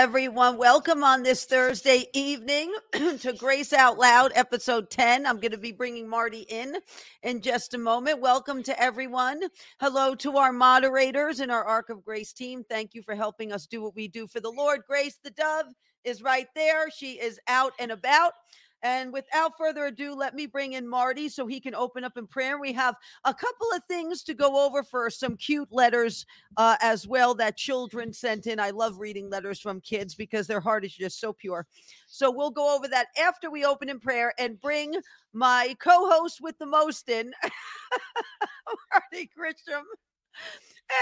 Everyone. Welcome on this Thursday evening to Grace Out Loud, episode 10. I'm going to be bringing Marty in in just a moment. Welcome to everyone. Hello to our moderators and our Ark of Grace team. Thank you for helping us do what we do for the Lord. Grace the Dove is right there. She is out and about. And without further ado, let me bring in Marty so he can open up in prayer. We have a couple of things to go over for some cute letters uh, as well that children sent in. I love reading letters from kids because their heart is just so pure. So we'll go over that after we open in prayer and bring my co host with the most in, Marty Grisham,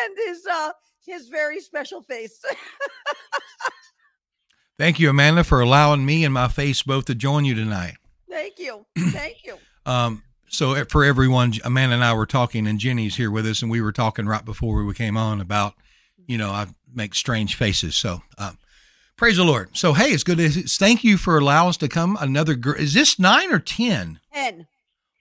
and his, uh, his very special face. Thank you, Amanda, for allowing me and my face both to join you tonight. Thank you. Thank you. um, so for everyone, Amanda and I were talking, and Jenny's here with us, and we were talking right before we came on about, you know, I make strange faces. So, um, praise the Lord. So, hey, it's good. To, thank you for allowing us to come. Another. Girl is this nine or ten? Ten.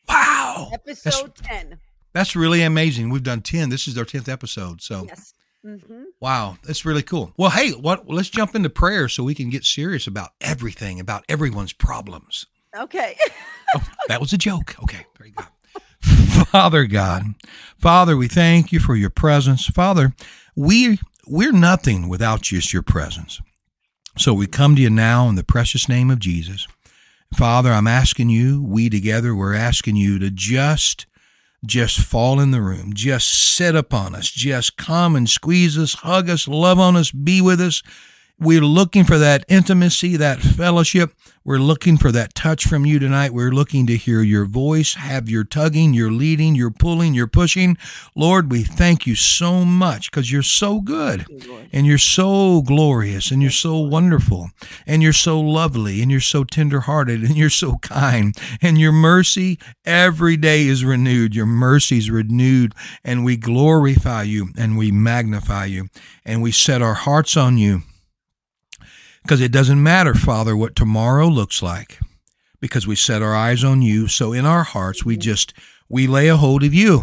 Wow. Episode that's, ten. That's really amazing. We've done ten. This is our tenth episode. So. Yes. Mm-hmm. Wow, that's really cool. Well, hey, what? Let's jump into prayer so we can get serious about everything, about everyone's problems. Okay. oh, that was a joke. Okay, very good. Father God, Father, we thank you for your presence. Father, we we're nothing without just your presence. So we come to you now in the precious name of Jesus. Father, I'm asking you, we together, we're asking you to just just fall in the room, just sit upon us, just come and squeeze us, hug us, love on us, be with us. We're looking for that intimacy, that fellowship. We're looking for that touch from you tonight. We're looking to hear your voice, have your tugging, your leading, your pulling, your pushing. Lord, we thank you so much because you're so good and you're so glorious and you're so wonderful and you're so lovely and you're so tenderhearted and you're so kind and your mercy every day is renewed. Your mercy is renewed and we glorify you and we magnify you and we set our hearts on you because it doesn't matter, Father, what tomorrow looks like, because we set our eyes on you. So in our hearts, we just we lay a hold of you.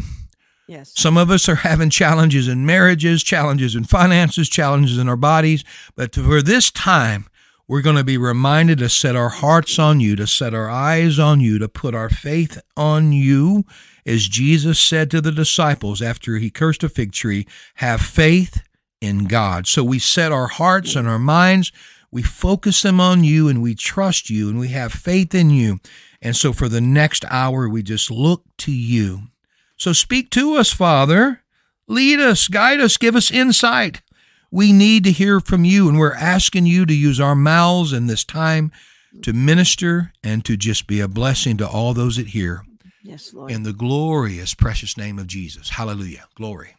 Yes. Some of us are having challenges in marriages, challenges in finances, challenges in our bodies, but for this time, we're going to be reminded to set our hearts on you, to set our eyes on you, to put our faith on you. As Jesus said to the disciples after he cursed a fig tree, have faith in God. So we set our hearts and our minds we focus them on you and we trust you and we have faith in you. And so for the next hour, we just look to you. So speak to us, Father. Lead us, guide us, give us insight. We need to hear from you, and we're asking you to use our mouths in this time to minister and to just be a blessing to all those that hear. Yes, Lord. In the glorious, precious name of Jesus. Hallelujah. Glory.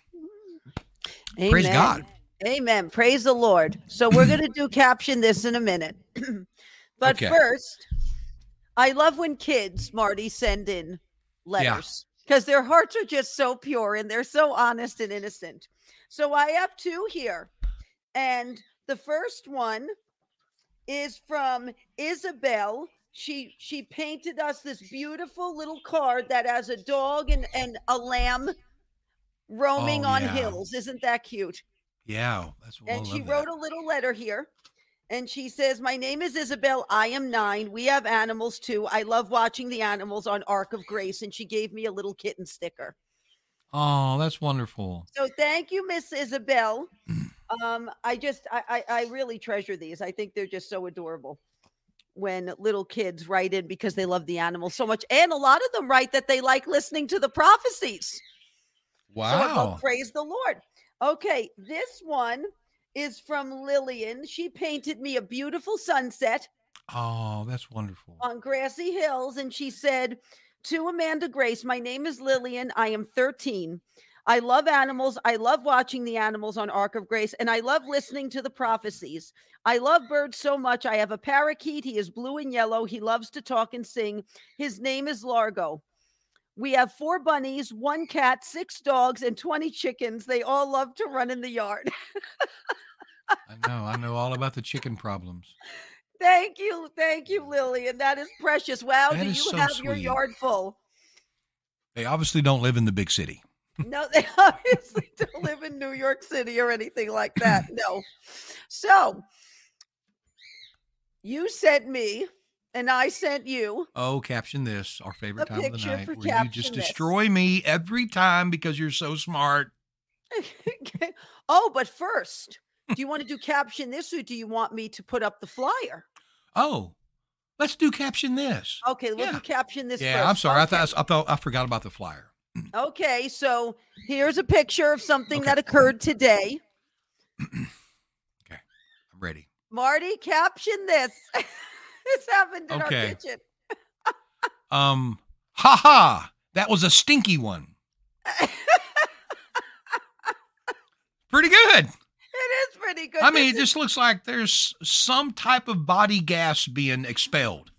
Amen. Praise God. Amen. Praise the Lord. So we're going to do caption this in a minute. but okay. first, I love when kids, Marty, send in letters because yeah. their hearts are just so pure and they're so honest and innocent. So I have two here. And the first one is from Isabel. She she painted us this beautiful little card that has a dog and, and a lamb roaming oh, on yeah. hills. Isn't that cute? Yeah, that's and she wrote a little letter here. And she says, My name is Isabel. I am nine. We have animals too. I love watching the animals on Ark of Grace. And she gave me a little kitten sticker. Oh, that's wonderful. So thank you, Miss Isabel. um, I just I, I I really treasure these. I think they're just so adorable when little kids write in because they love the animals so much. And a lot of them write that they like listening to the prophecies. Wow. So praise the Lord. Okay, this one is from Lillian. She painted me a beautiful sunset. Oh, that's wonderful. On grassy hills. And she said, To Amanda Grace, my name is Lillian. I am 13. I love animals. I love watching the animals on Ark of Grace, and I love listening to the prophecies. I love birds so much. I have a parakeet. He is blue and yellow. He loves to talk and sing. His name is Largo. We have four bunnies, one cat, six dogs, and 20 chickens. They all love to run in the yard. I know. I know all about the chicken problems. Thank you. Thank you, Lily. And That is precious. Wow. That do you so have sweet. your yard full? They obviously don't live in the big city. no, they obviously don't live in New York City or anything like that. No. So you sent me and I sent you. Oh, caption this, our favorite time of the night, where you just caption this. destroy me every time because you're so smart. oh, but first, do you want to do caption this or do you want me to put up the flyer? Oh, let's do caption this. Okay, we'll Yeah. do caption this yeah, first. I'm sorry. I Okay. thought I thought I forgot about the flyer. Mm. Okay, so here's a picture of something Okay. that occurred today. Okay, I'm ready. Marty, caption this. this happened in Okay. our kitchen. Um, ha ha! That was a stinky one. Pretty good. It is pretty good. I mean, it just looks like there's some type of body gas being expelled.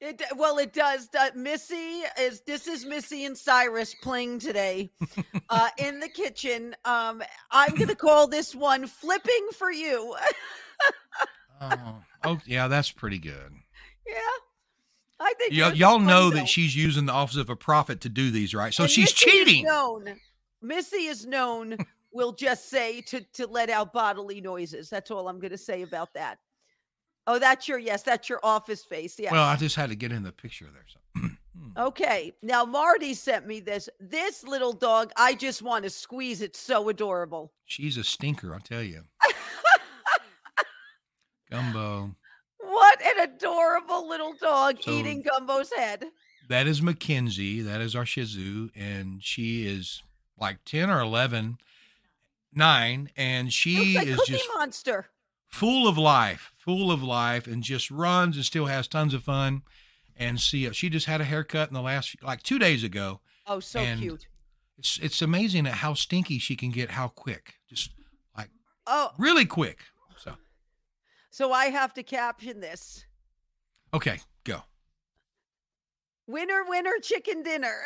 It, well, it does. do- Missy is this is Missy and Cyrus playing today uh, in the kitchen. Um, I'm gonna call this one "Flipping for You." Oh, oh yeah, that's pretty good. Yeah, I think Y- y'all know that she's using the office of a prophet to do these, right? So And she's Missy is cheating. known. Missy is known. We'll just say to to let out bodily noises. That's all I'm gonna say about that. Oh, that's your yes. That's your office face. Yeah. Well, I just had to get in the picture there. So. Hmm. Okay. Now Marty sent me this. This little dog, I just want to squeeze it. So adorable. She's a stinker, I'll tell you. Gumbo. What an adorable little dog So- eating Gumbo's head. That is Mackenzie. That is our Shih Tzu. And she is like 10 or 11, nine. And she like is just Monster. full of life, full of life, and just runs and still has tons of fun. And see, she just had a haircut in the last, like two days ago. Oh, so cute. It's, it's amazing at how stinky she can get, how quick. Just like Oh, really quick. So, I have to caption this. okay, go. Winner, winner, chicken dinner.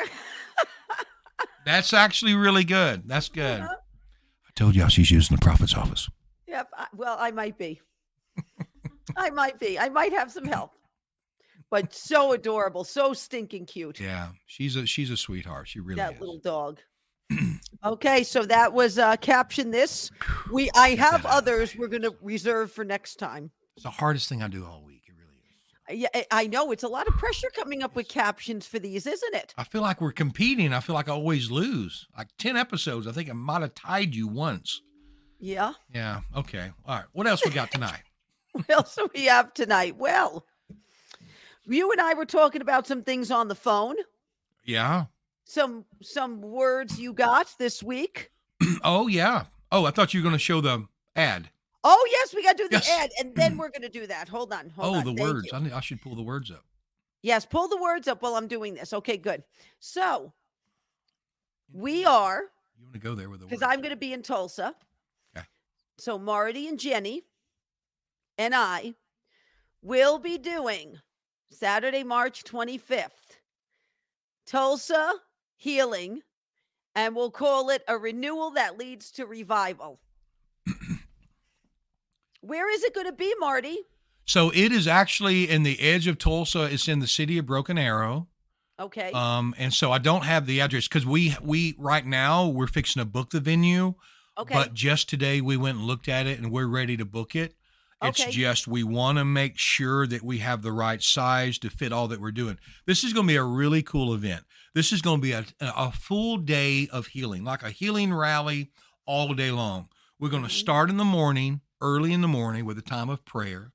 That's actually really good. That's good. Uh-huh. I told y'all she's using the prophet's office. Yep. Well, I might be. I might be. I might have some help. But so adorable, so stinking cute. Yeah, she's a she's a sweetheart. She really that is. little dog. Okay, so that was uh caption this. We I have that out of the others we're going to reserve for next time. It's the hardest thing I do all week. It really is. Yeah, I- I know it's a lot of pressure coming up with captions for these, isn't it? I feel like we're competing. I feel like I always lose. Like ten episodes. I think I might have tied you once. Yeah. Yeah. Okay. All right. What else we got tonight? What else do we have tonight? Well, you and I were talking about some things on the phone. yeah. Some some words you got this week. Oh yeah. Oh, I thought you were going to show the ad. Oh yes, we got to do the Yes. ad, and then we're going to do that. Hold on, hold oh, on. the Thank words. I, need- I should pull the words up. Yes, pull the words up while I'm doing this. Okay, good. So we are You want to go there with the because. I'm going to be in Tulsa. Okay. So Marty and Jenny and I will be doing Saturday, March 25th, Tulsa Healing, and we'll call it a renewal that leads to revival. Where is it going to be, Marty? So it is actually in the edge of Tulsa. It's in the city of Broken Arrow. Okay. Um, and so I don't have the address because we we right now we're fixing to book the venue. okay. But just today we went and looked at it and we're ready to book it. It's Okay. just we want to make sure that we have the right size to fit all that we're doing. This is going to be a really cool event. This is going to be a, a full day of healing, like a healing rally all day long. We're going to Mhm. start in the morning, early in the morning with a time of prayer.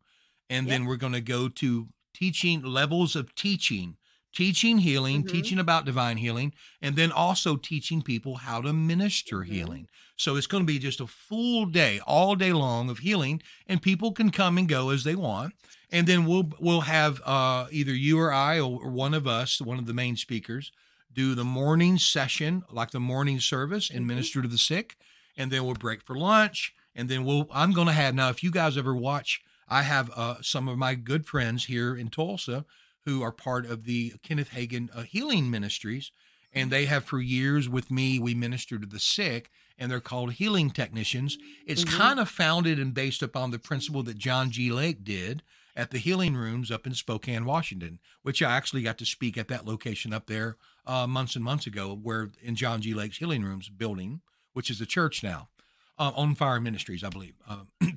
And Yep. then we're going to go to teaching levels of teaching, teaching healing, Mhm. teaching about divine healing, and then also teaching people how to minister Mhm. healing. So it's going to be just a full day, all day long of healing, and people can come and go as they want. And then we'll we'll have uh, either you or I or one of us, one of the main speakers, do the morning session, like the morning service, and Mhm. minister to the sick. And then we'll break for lunch. And then we'll I'm going to have now. If you guys ever watch, I have uh, some of my good friends here in Tulsa who are part of the Kenneth Hagin uh, Healing Ministries, and they have for years with me. We minister to the sick, and they're called healing technicians. It's Mhm. kind of founded and based upon the principle that John G. Lake did, at the Healing Rooms up in Spokane, Washington, which I actually got to speak at that location up there uh, months and months ago, where in John G. Lake's Healing Rooms building, which is a church now, uh, on Fire Ministries, I believe. Uh,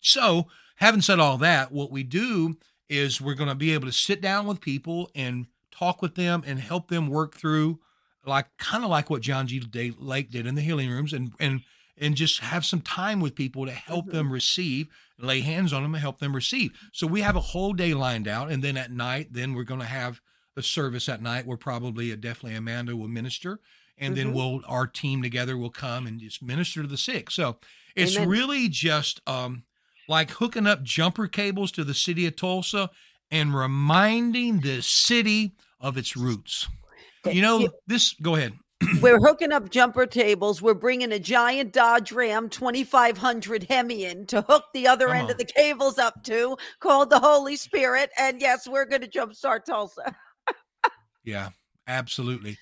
so, having said all that, what we do is we're going to be able to sit down with people and talk with them and help them work through like kind of like what John G. Lake did in the healing rooms and and and just have some time with people to help mm-hmm. them receive, lay hands on them and help them receive. So we have a whole day lined out and then at night then we're going to have the service at night where probably uh, definitely Amanda will minister and mm-hmm. then we'll our team together will come and just minister to the sick. So it's Amen. really just um like hooking up jumper cables to the city of Tulsa and reminding the city of its roots. You know, this, go ahead. We're hooking up jumper tables. We're bringing a giant Dodge Ram 2500 Hemi in to hook the other Come end on. of uh-huh. the cables up to, called the Holy Spirit. And yes, we're going to jumpstart Tulsa. yeah, absolutely.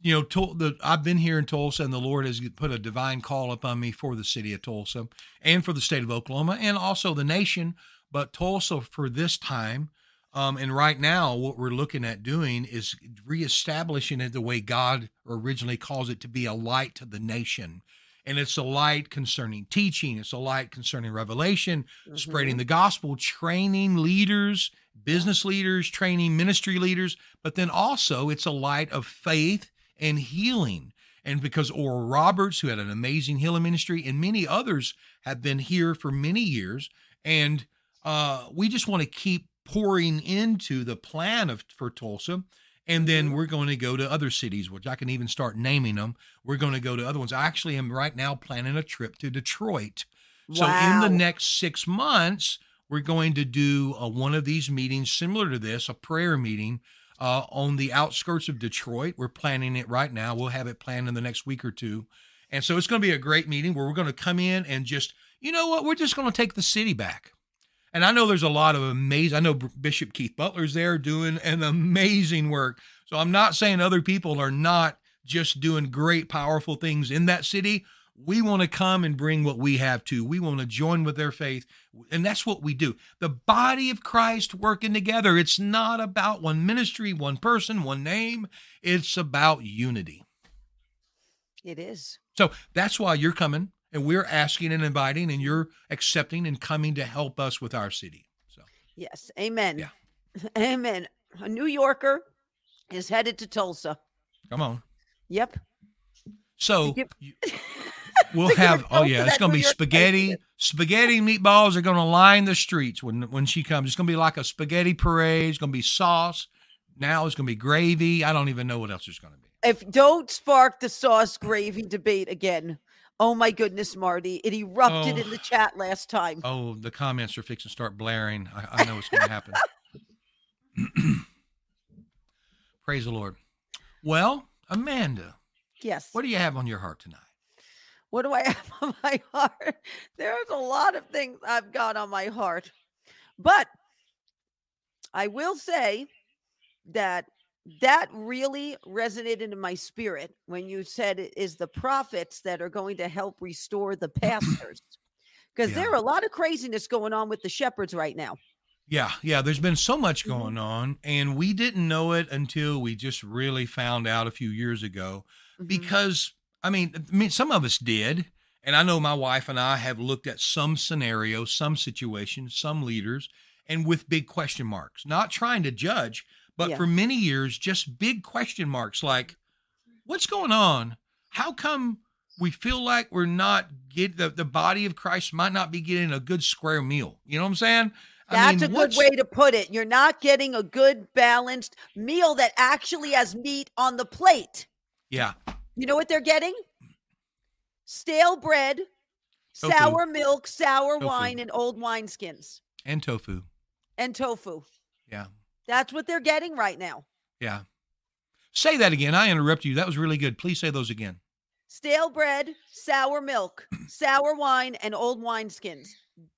You know, the, I've been here in Tulsa, and the Lord has put a divine call upon me for the city of Tulsa and for the state of Oklahoma and also the nation. But Tulsa, for this time, um, and right now, what we're looking at doing is reestablishing it the way God originally calls it to be a light to the nation. And it's a light concerning teaching, it's a light concerning revelation, mm-hmm. spreading the gospel, training leaders, business leaders, training ministry leaders, but then also it's a light of faith and healing. And because Oral Roberts, who had an amazing healing ministry, and many others have been here for many years, and uh, we just want to keep pouring into the plan of for Tulsa. And then mm-hmm. we're going to go to other cities, which I can even start naming them. We're going to go to other ones. I actually am right now planning a trip to Detroit. So wow. in the next six months, we're going to do a, one of these meetings similar to this, a prayer meeting uh, on the outskirts of Detroit. We're planning it right now. We'll have it planned in the next week or two. And so it's going to be a great meeting where we're going to come in and just, you know what, we're just going to take the city back. And I know there's a lot of amazing, I know Bishop Keith Butler's there doing an amazing work. So I'm not saying other people are not just doing great, powerful things in that city. We want to come and bring what we have too. We want to join with their faith. And that's what we do. The body of Christ working together. It's not about one ministry, one person, one name. It's about unity. It is. So that's why you're coming and we're asking and inviting and you're accepting and coming to help us with our city so. Yes amen. Yeah. Amen. A new yorker is headed to tulsa. Come on. Yep. So you, we'll have oh yeah it's gonna be spaghetti spaghetti meatballs are gonna line the streets when when she comes. It's gonna be like a spaghetti parade. It's gonna be sauce. Now it's gonna be gravy. I don't even know what else it's gonna be. If don't spark the sauce gravy debate again Oh my goodness, Marty! It erupted oh, in the chat last time. Oh, the comments are fixing to start blaring. I, I know what's going to happen. Praise the Lord. Well, Amanda. Yes. What do you have on your heart tonight? What do I have on my heart? There's a lot of things I've got on my heart. But I will say that that really resonated in my spirit when you said it is the prophets that are going to help restore the pastors because yeah. there are a lot of craziness going on with the shepherds right now yeah yeah there's been so much mm-hmm. going on and we didn't know it until we just really found out a few years ago mm-hmm. because I mean, I mean some of us did and i know my wife and i have looked at some scenarios some situations some leaders and with big question marks not trying to judge but yeah. for many years, just big question marks like, what's going on? How come we feel like we're not get the, the body of Christ might not be getting a good square meal? You know what I'm saying? That's mean, a good way to put it. You're not getting a good balanced meal that actually has meat on the plate. Yeah. You know what they're getting? Stale bread, tofu. sour milk, sour tofu. wine, and old wineskins. And tofu. And tofu. Yeah. That's what they're getting right now. Yeah. Say that again. I interrupt you. That was really good. Please say those again. Stale bread, sour milk, sour wine, and old wineskins.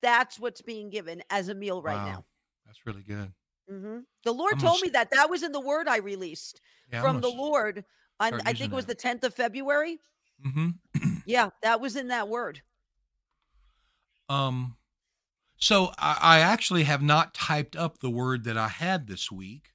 That's what's being given as a meal right wow. now. That's really good. Mm-hmm. The Lord told me that. That was in the word I released yeah, from the Lord. On, I think it was that. the 10th of February. Mm-hmm. yeah, that was in that word. Um, So I, I actually have not typed up the word that I had this week,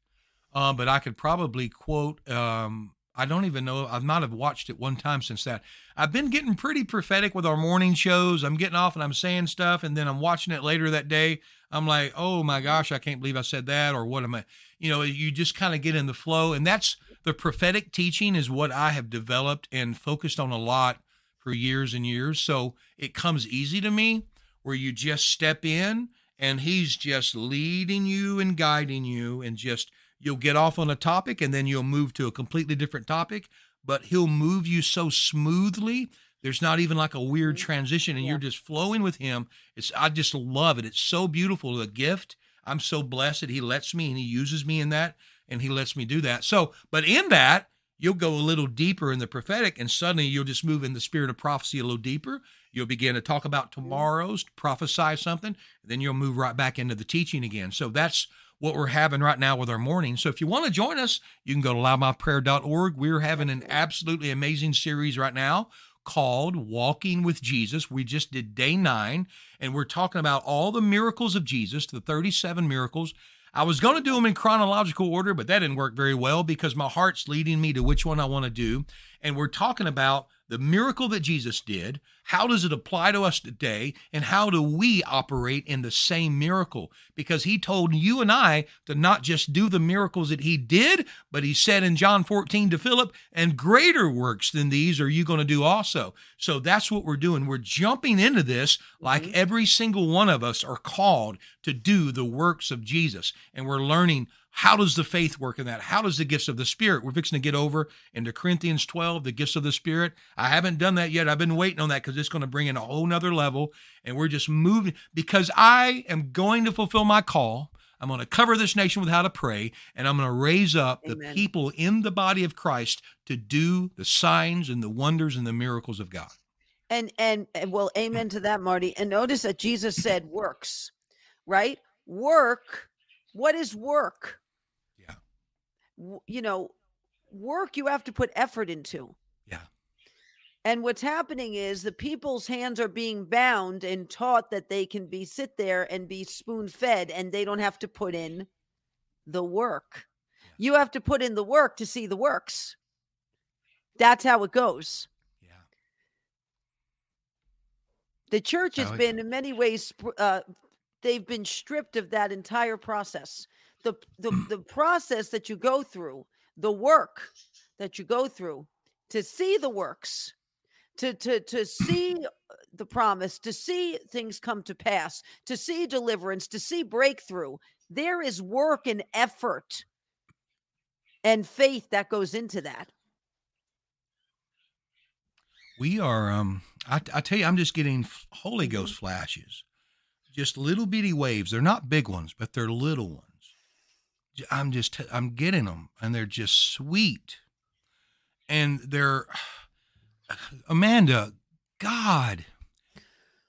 uh, but I could probably quote. Um, I don't even know. I've not have watched it one time since that. I've been getting pretty prophetic with our morning shows. I'm getting off and I'm saying stuff, and then I'm watching it later that day. I'm like, oh my gosh, I can't believe I said that, or what am I? You know, you just kind of get in the flow, and that's the prophetic teaching is what I have developed and focused on a lot for years and years. So it comes easy to me where you just step in and he's just leading you and guiding you and just you'll get off on a topic and then you'll move to a completely different topic but he'll move you so smoothly there's not even like a weird mm-hmm. transition and yeah. you're just flowing with him. It's i just love it. It's so beautiful the gift. I'm so blessed that he lets me and he uses me in that and he lets me do that. So but in that you'll go a little deeper in the prophetic and suddenly you'll just move in the spirit of prophecy a little deeper you'll begin to talk about mm-hmm. tomorrow's prophesy something then you'll move right back into the teaching again. So that's what we're having right now with our morning. So if you want to join us you can go to loudmouthprayer.org we're having an absolutely amazing series right now called walking with jesus. We just did day nine and we're talking about all the miracles of jesus the 37 miracles. I was going to do them in chronological order, but that didn't work very well because my heart's leading me to which one I want to do. And we're talking about the miracle that Jesus did, how does it apply to us today, and how do we operate in the same miracle? Because he told you and I to not just do the miracles that he did, but he said in John 14 to Philip, and greater works than these are you going to do also. So that's what we're doing. We're jumping into this like mm-hmm. every single one of us are called to do the works of Jesus. And we're learning how does the faith work in that? How does the gifts of the Spirit? We're fixing to get over into Corinthians 12, the gifts of the Spirit. I haven't done that yet. I've been waiting on that because it's going to bring in a whole nother level. And we're just moving because I am going to fulfill my call. I'm going to cover this nation with how to pray, and I'm going to raise up Amen. the people in the body of Christ to do the signs and the wonders and the miracles of God. And and, and well, amen to that, Marty. And notice that Jesus said works, right? Work. What is work? Yeah. You know, work you have to put effort into. Yeah. And what's happening is the people's hands are being bound and taught that they can be sit there and be spoon fed and they don't have to put in the work. Yeah. You have to put in the work to see the works. That's how it goes. Yeah. The church has been in many ways uh, they've been stripped of that entire process the the the process that you go through, the work that you go through to see the works, to to to see the promise, to see things come to pass, to see deliverance, to see breakthrough. There is work and effort and faith that goes into that. We are um I, I tell you I'm just getting Holy Ghost flashes. Just little bitty waves. They're not big ones, but they're little ones. I'm just I'm getting them and they're just sweet. And they're Amanda, God,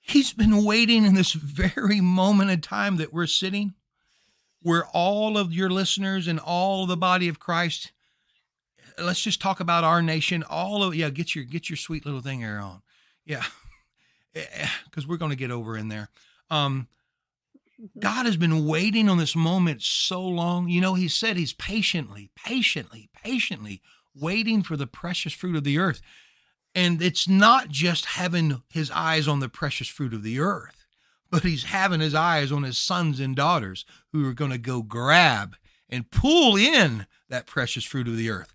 he's been waiting in this very moment of time that we're sitting where all of your listeners and all the body of Christ let's just talk about our nation. All of yeah get your get your sweet little thing here on. Yeah. Because we're going to get over in there um Mm-hmm. God has been waiting on this moment so long. You know, He said He's patiently, patiently, patiently waiting for the precious fruit of the earth. And it's not just having His eyes on the precious fruit of the earth, but He's having His eyes on His sons and daughters who are going to go grab and pull in that precious fruit of the earth.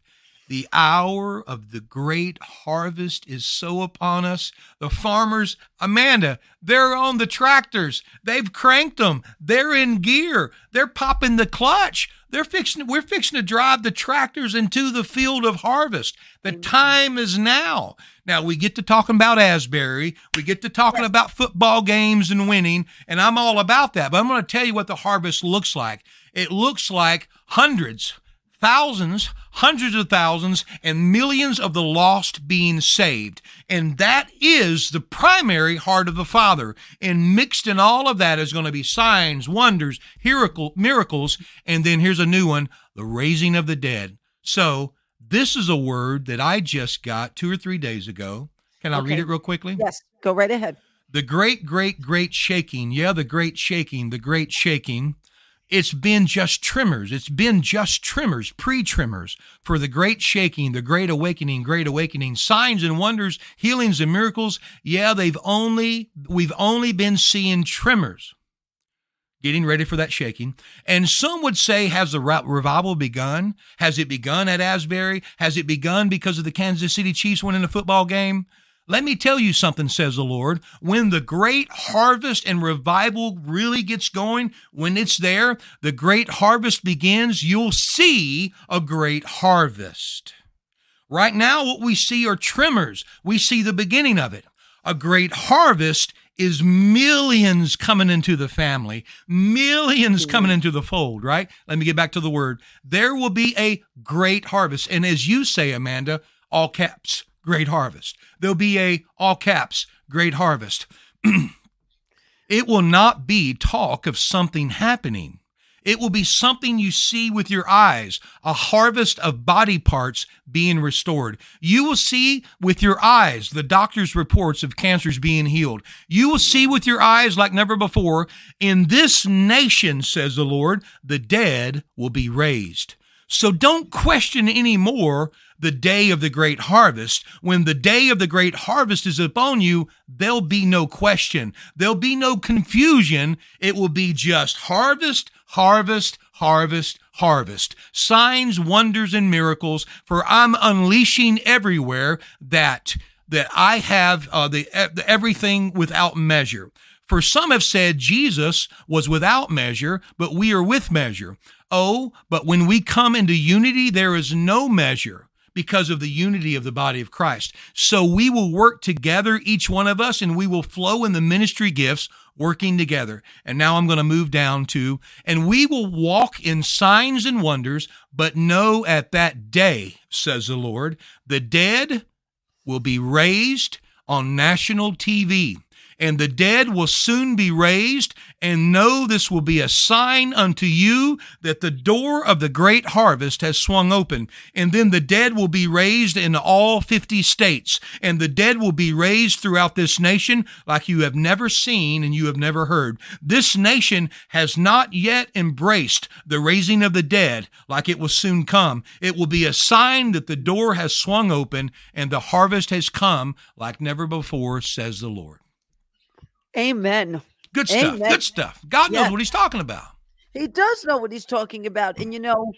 The hour of the great harvest is so upon us. The farmers, Amanda, they're on the tractors. They've cranked them. They're in gear. They're popping the clutch. They're fixing we're fixing to drive the tractors into the field of harvest. The mm-hmm. time is now. Now we get to talking about Asbury. We get to talking about football games and winning, and I'm all about that. But I'm going to tell you what the harvest looks like. It looks like hundreds thousands, hundreds of thousands, and millions of the lost being saved. And that is the primary heart of the Father. And mixed in all of that is going to be signs, wonders, miracles, and then here's a new one the raising of the dead. So, this is a word that I just got two or three days ago. Can I okay. read it real quickly? Yes, go right ahead. the great, great, great shaking. Yeah, the great shaking, the great shaking. It's been just tremors. It's been just tremors, pre tremors for the great shaking, the great awakening, great awakening, signs and wonders, healings and miracles. Yeah, they've only, we've only been seeing tremors getting ready for that shaking. And some would say, has the revival begun? Has it begun at Asbury? Has it begun because of the Kansas City Chiefs winning a football game? Let me tell you something, says the Lord. When the great harvest and revival really gets going, when it's there, the great harvest begins, you'll see a great harvest. Right now, what we see are tremors. We see the beginning of it. A great harvest is millions coming into the family, millions hmm. coming into the fold, right? Let me get back to the word. There will be a great harvest. And as you say, Amanda, all caps, great harvest. There'll be a all caps, great harvest. it will not be talk of something happening. It will be something you see with your eyes, a harvest of body parts being restored. You will see with your eyes the doctor's reports of cancers being healed. You will see with your eyes like never before. In this nation, says the Lord, the dead will be raised. So don't question anymore the day of the great harvest. When the day of the great harvest is upon you, there'll be no question. There'll be no confusion. It will be just harvest, harvest, harvest, harvest. Signs, wonders, and miracles. For I'm unleashing everywhere that that I have uh, the, the everything without measure. For some have said Jesus was without measure, but we are with measure. Oh, but when we come into unity, there is no measure because of the unity of the body of Christ. So we will work together, each one of us, and we will flow in the ministry gifts working together. And now I'm going to move down to, and we will walk in signs and wonders, but know at that day, says the Lord, the dead will be raised on national TV and the dead will soon be raised, and know this will be a sign unto you that the door of the great harvest has swung open. And then the dead will be raised in all 50 states, and the dead will be raised throughout this nation like you have never seen and you have never heard. This nation has not yet embraced the raising of the dead like it will soon come. It will be a sign that the door has swung open and the harvest has come like never before, says the Lord. Amen. Good stuff. Amen. Good stuff. God knows what he's talking about. He does know what he's talking about. And you know,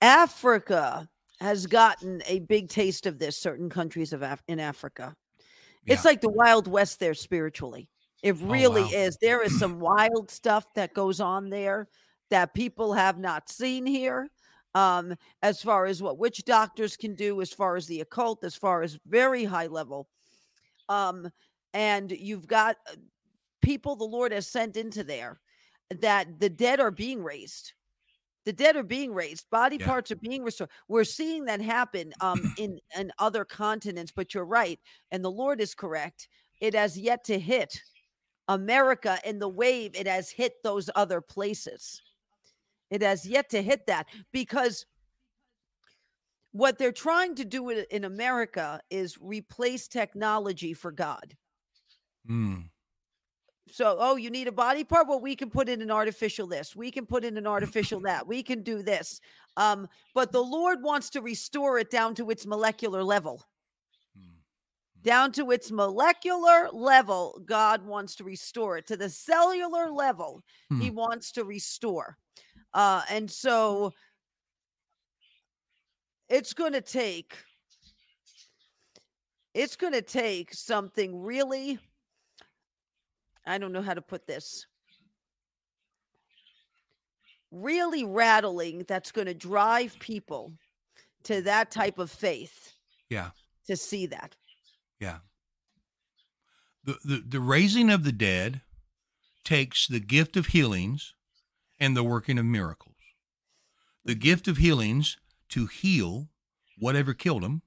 Africa has gotten a big taste of this, certain countries of Af- in Africa. Yeah. It's like the Wild West there spiritually. It oh, really oh, wow. is. There is some wild stuff that goes on there that people have not seen here. Um, as far as what witch doctors can do, as far as the occult, as far as very high level um, and you've got uh, people the Lord has sent into there that the dead are being raised. The dead are being raised. Body yeah. parts are being restored. We're seeing that happen um, in in other continents. But you're right, and the Lord is correct. It has yet to hit America in the wave. It has hit those other places. It has yet to hit that because what they're trying to do in America is replace technology for God. Mm. So, oh, you need a body part? Well, we can put in an artificial this. We can put in an artificial that. We can do this. Um, but the Lord wants to restore it down to its molecular level. Hmm. Down to its molecular level, God wants to restore it to the cellular level. He hmm. wants to restore. Uh, and so it's going to take it's going to take something really I don't know how to put this. Really rattling that's going to drive people to that type of faith. Yeah. To see that. Yeah. The, the the raising of the dead takes the gift of healings and the working of miracles. The mm-hmm. gift of healings to heal whatever killed them,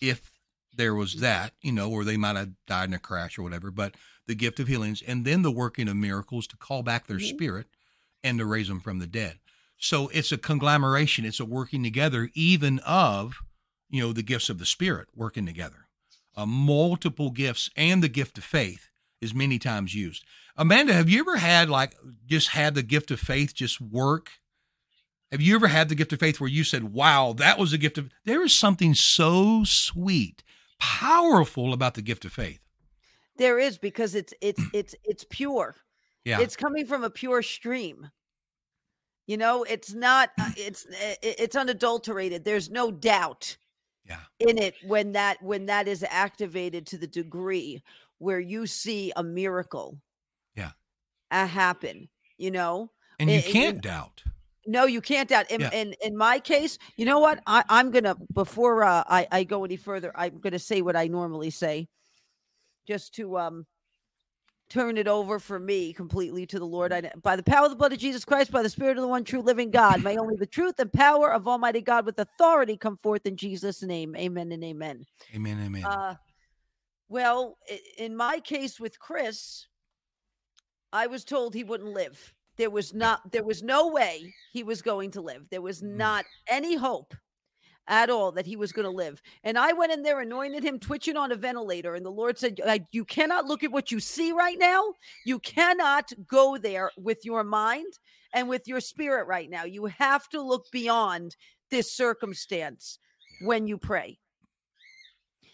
if there was that, you know, or they might have died in a crash or whatever, but the gift of healings, and then the working of miracles to call back their mm-hmm. spirit and to raise them from the dead. So it's a conglomeration, it's a working together, even of, you know, the gifts of the spirit working together. uh, multiple gifts and the gift of faith is many times used. Amanda, have you ever had like just had the gift of faith just work? Have you ever had the gift of faith where you said, "Wow, that was a gift of"? There is something so sweet, powerful about the gift of faith. There is because it's it's it's it's pure. Yeah, It's coming from a pure stream. You know, it's not uh, it's i- i- it's unadulterated. There's no doubt yeah, in it when that when that is activated to the degree where you see a miracle Yeah. uh, happen, you know? and you it- it- can't doubt. No, you can't doubt. In, Yeah. in in my case, you know what? I, I'm gonna before uh, I I go any further, I'm gonna say what I normally say, just to um turn it over for me completely to the Lord. I by the power of the blood of Jesus Christ, by the Spirit of the one true living God, may only the truth and power of Almighty God with authority come forth in Jesus' name. Amen and amen. Amen, amen. Uh, well, in my case with Chris, I was told he wouldn't live. There was not, there was no way he was going to live. There was Mm. not any hope at all that he was going to live. And I went in there, anointed him, twitching on a ventilator. And the Lord said, You cannot look at what you see right now. You cannot go there with your mind and with your spirit right now. You have to look beyond this circumstance when you pray.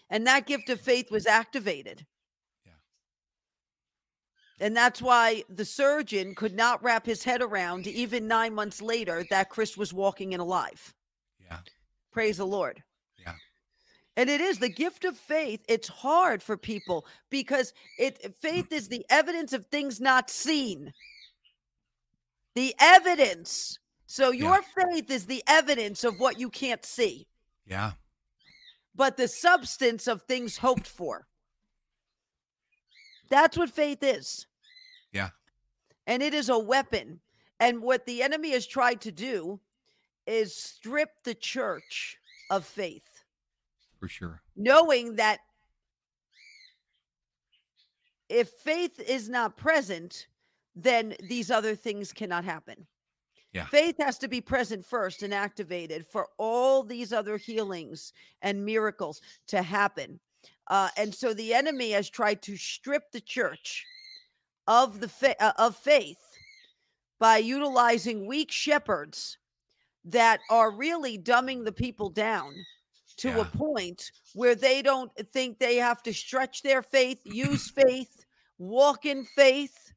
And that gift of faith was activated. Yeah. And that's why the surgeon could not wrap his head around, even nine months later, that Chris was walking and alive. yeah, Praise the Lord. Yeah. And it is the gift of faith. It's hard for people because it faith is the evidence of things not seen. The evidence. So Yeah. your faith is the evidence of what you can't see, yeah, but the substance of things hoped for. That's what faith is. And it is a weapon. And what the enemy has tried to do is strip the church of faith for sure. knowing that if faith is not present, then these other things cannot happen. Yeah. Faith has to be present first and activated for all these other healings and miracles to happen. Uh, and so the enemy has tried to strip the church of the fa- uh, of faith by utilizing weak shepherds that are really dumbing the people down to Yeah. a point where they don't think they have to stretch their faith, use faith, walk in faith.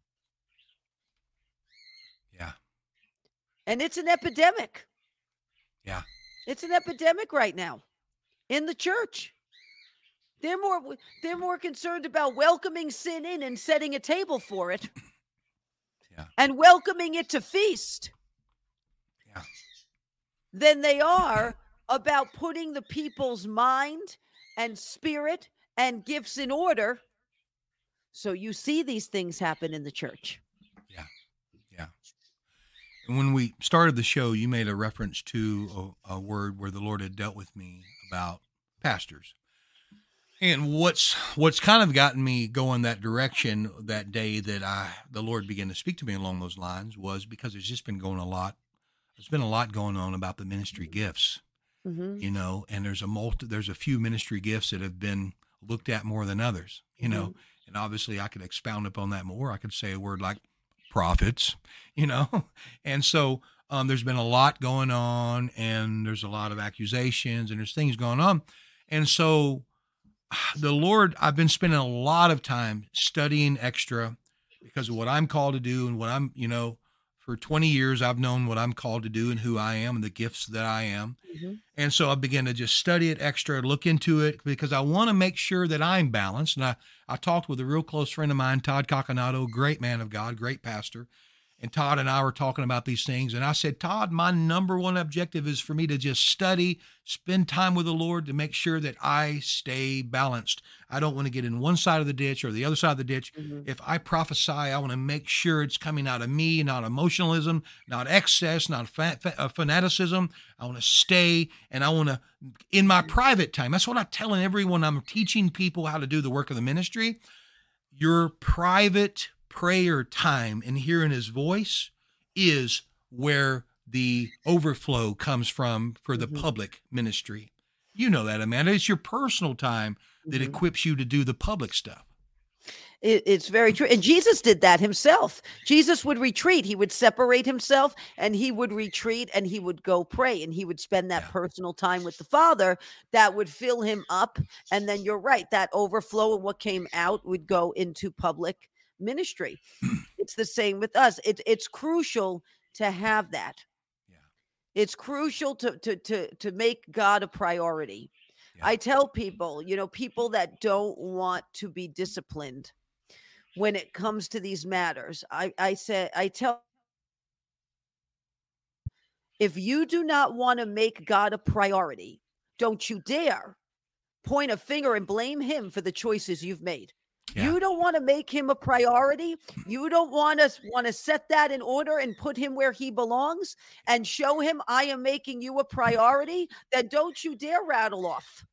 Yeah, And it's an epidemic. Yeah. It's an epidemic right now in the church. They're more they're more concerned about welcoming sin in and setting a table for it. Yeah. And welcoming it to feast. Yeah. Than they are about putting the people's mind and spirit and gifts in order. So you see these things happen in the church. yeah. Yeah. And when we started the show, you made a reference to a, a word where the Lord had dealt with me about pastors. And what's what's kind of gotten me going that direction that day that I the Lord began to speak to me along those lines was because there's just been going a lot. There's been a lot going on about the ministry gifts, Mm-hmm. you know, and there's a multi, there's a few ministry gifts that have been looked at more than others, you know, and obviously I could expound upon that more. I could say a word like prophets, you know, and so um, there's been a lot going on, and there's a lot of accusations, and there's things going on, and so the Lord, I've been spending a lot of time studying extra because of what I'm called to do and what I'm, you know, for 20 years I've known what I'm called to do and who I am and the gifts that I am. Mhm. And so I began to just study it extra, look into it because I want to make sure that I'm balanced. And I, I talked with a real close friend of mine, Todd Coconato, great man of God, great pastor. And Todd and I were talking about these things. And I said, Todd, my number one objective is for me to just study, spend time with the Lord to make sure that I stay balanced. I don't want to get in one side of the ditch or the other side of the ditch. Mhm. If I prophesy, I want to make sure it's coming out of me, not emotionalism, not excess, not fa- fa- uh, fanaticism. I want to stay and I want to, in my private time, that's what I'm telling everyone. I'm teaching people how to do the work of the ministry. Your private prayer time and hearing his voice is where the overflow comes from for the Mhm. public ministry. You know that, Amanda. It's your personal time that Mhm. equips you to do the public stuff. It's very true. And Jesus did that himself. Jesus would retreat. He would separate himself and he would retreat and he would go pray and he would spend that Yeah. personal time with the Father that would fill him up. And then you're right, that overflow and what came out would go into public ministry. it's the same with us. It, it's crucial to have that. Yeah. It's crucial to, to, to, to make God a priority. Yeah. I tell people, you know, people that don't want to be disciplined when it comes to these matters. I, I say, I tell if you do not want to make God a priority, don't you dare point a finger and blame him for the choices you've made. Yeah. You don't want to make him a priority. You don't want to want to set that in order and put him where he belongs and show him I am making you a priority. Then don't you dare rattle off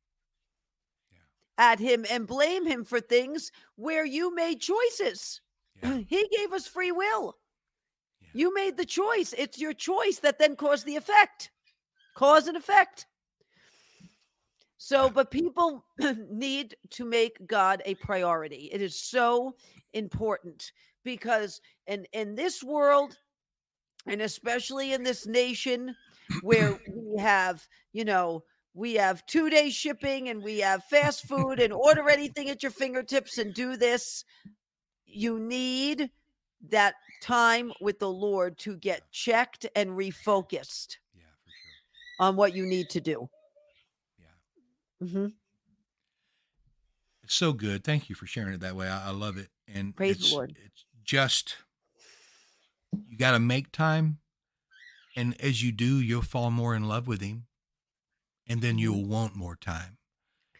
at him and blame him for things where you made choices. Yeah. He gave us free will. Yeah. You made the choice. It's your choice that then caused the effect. Cause and effect. So, but people need to make God a priority. It is so important because in in this world and especially in this nation where we have, you know, we have two day shipping and we have fast food and order anything at your fingertips and do this. You need that time with the Lord to get checked and refocused Yeah, for sure. on what you need to do. Yeah. hmm It's so good. Thank you for sharing it that way. I, I love it. And Praise the it's, Lord. It's just you got to make time, and as you do, you'll fall more in love with Him, and then Mm-hmm. you'll want more time,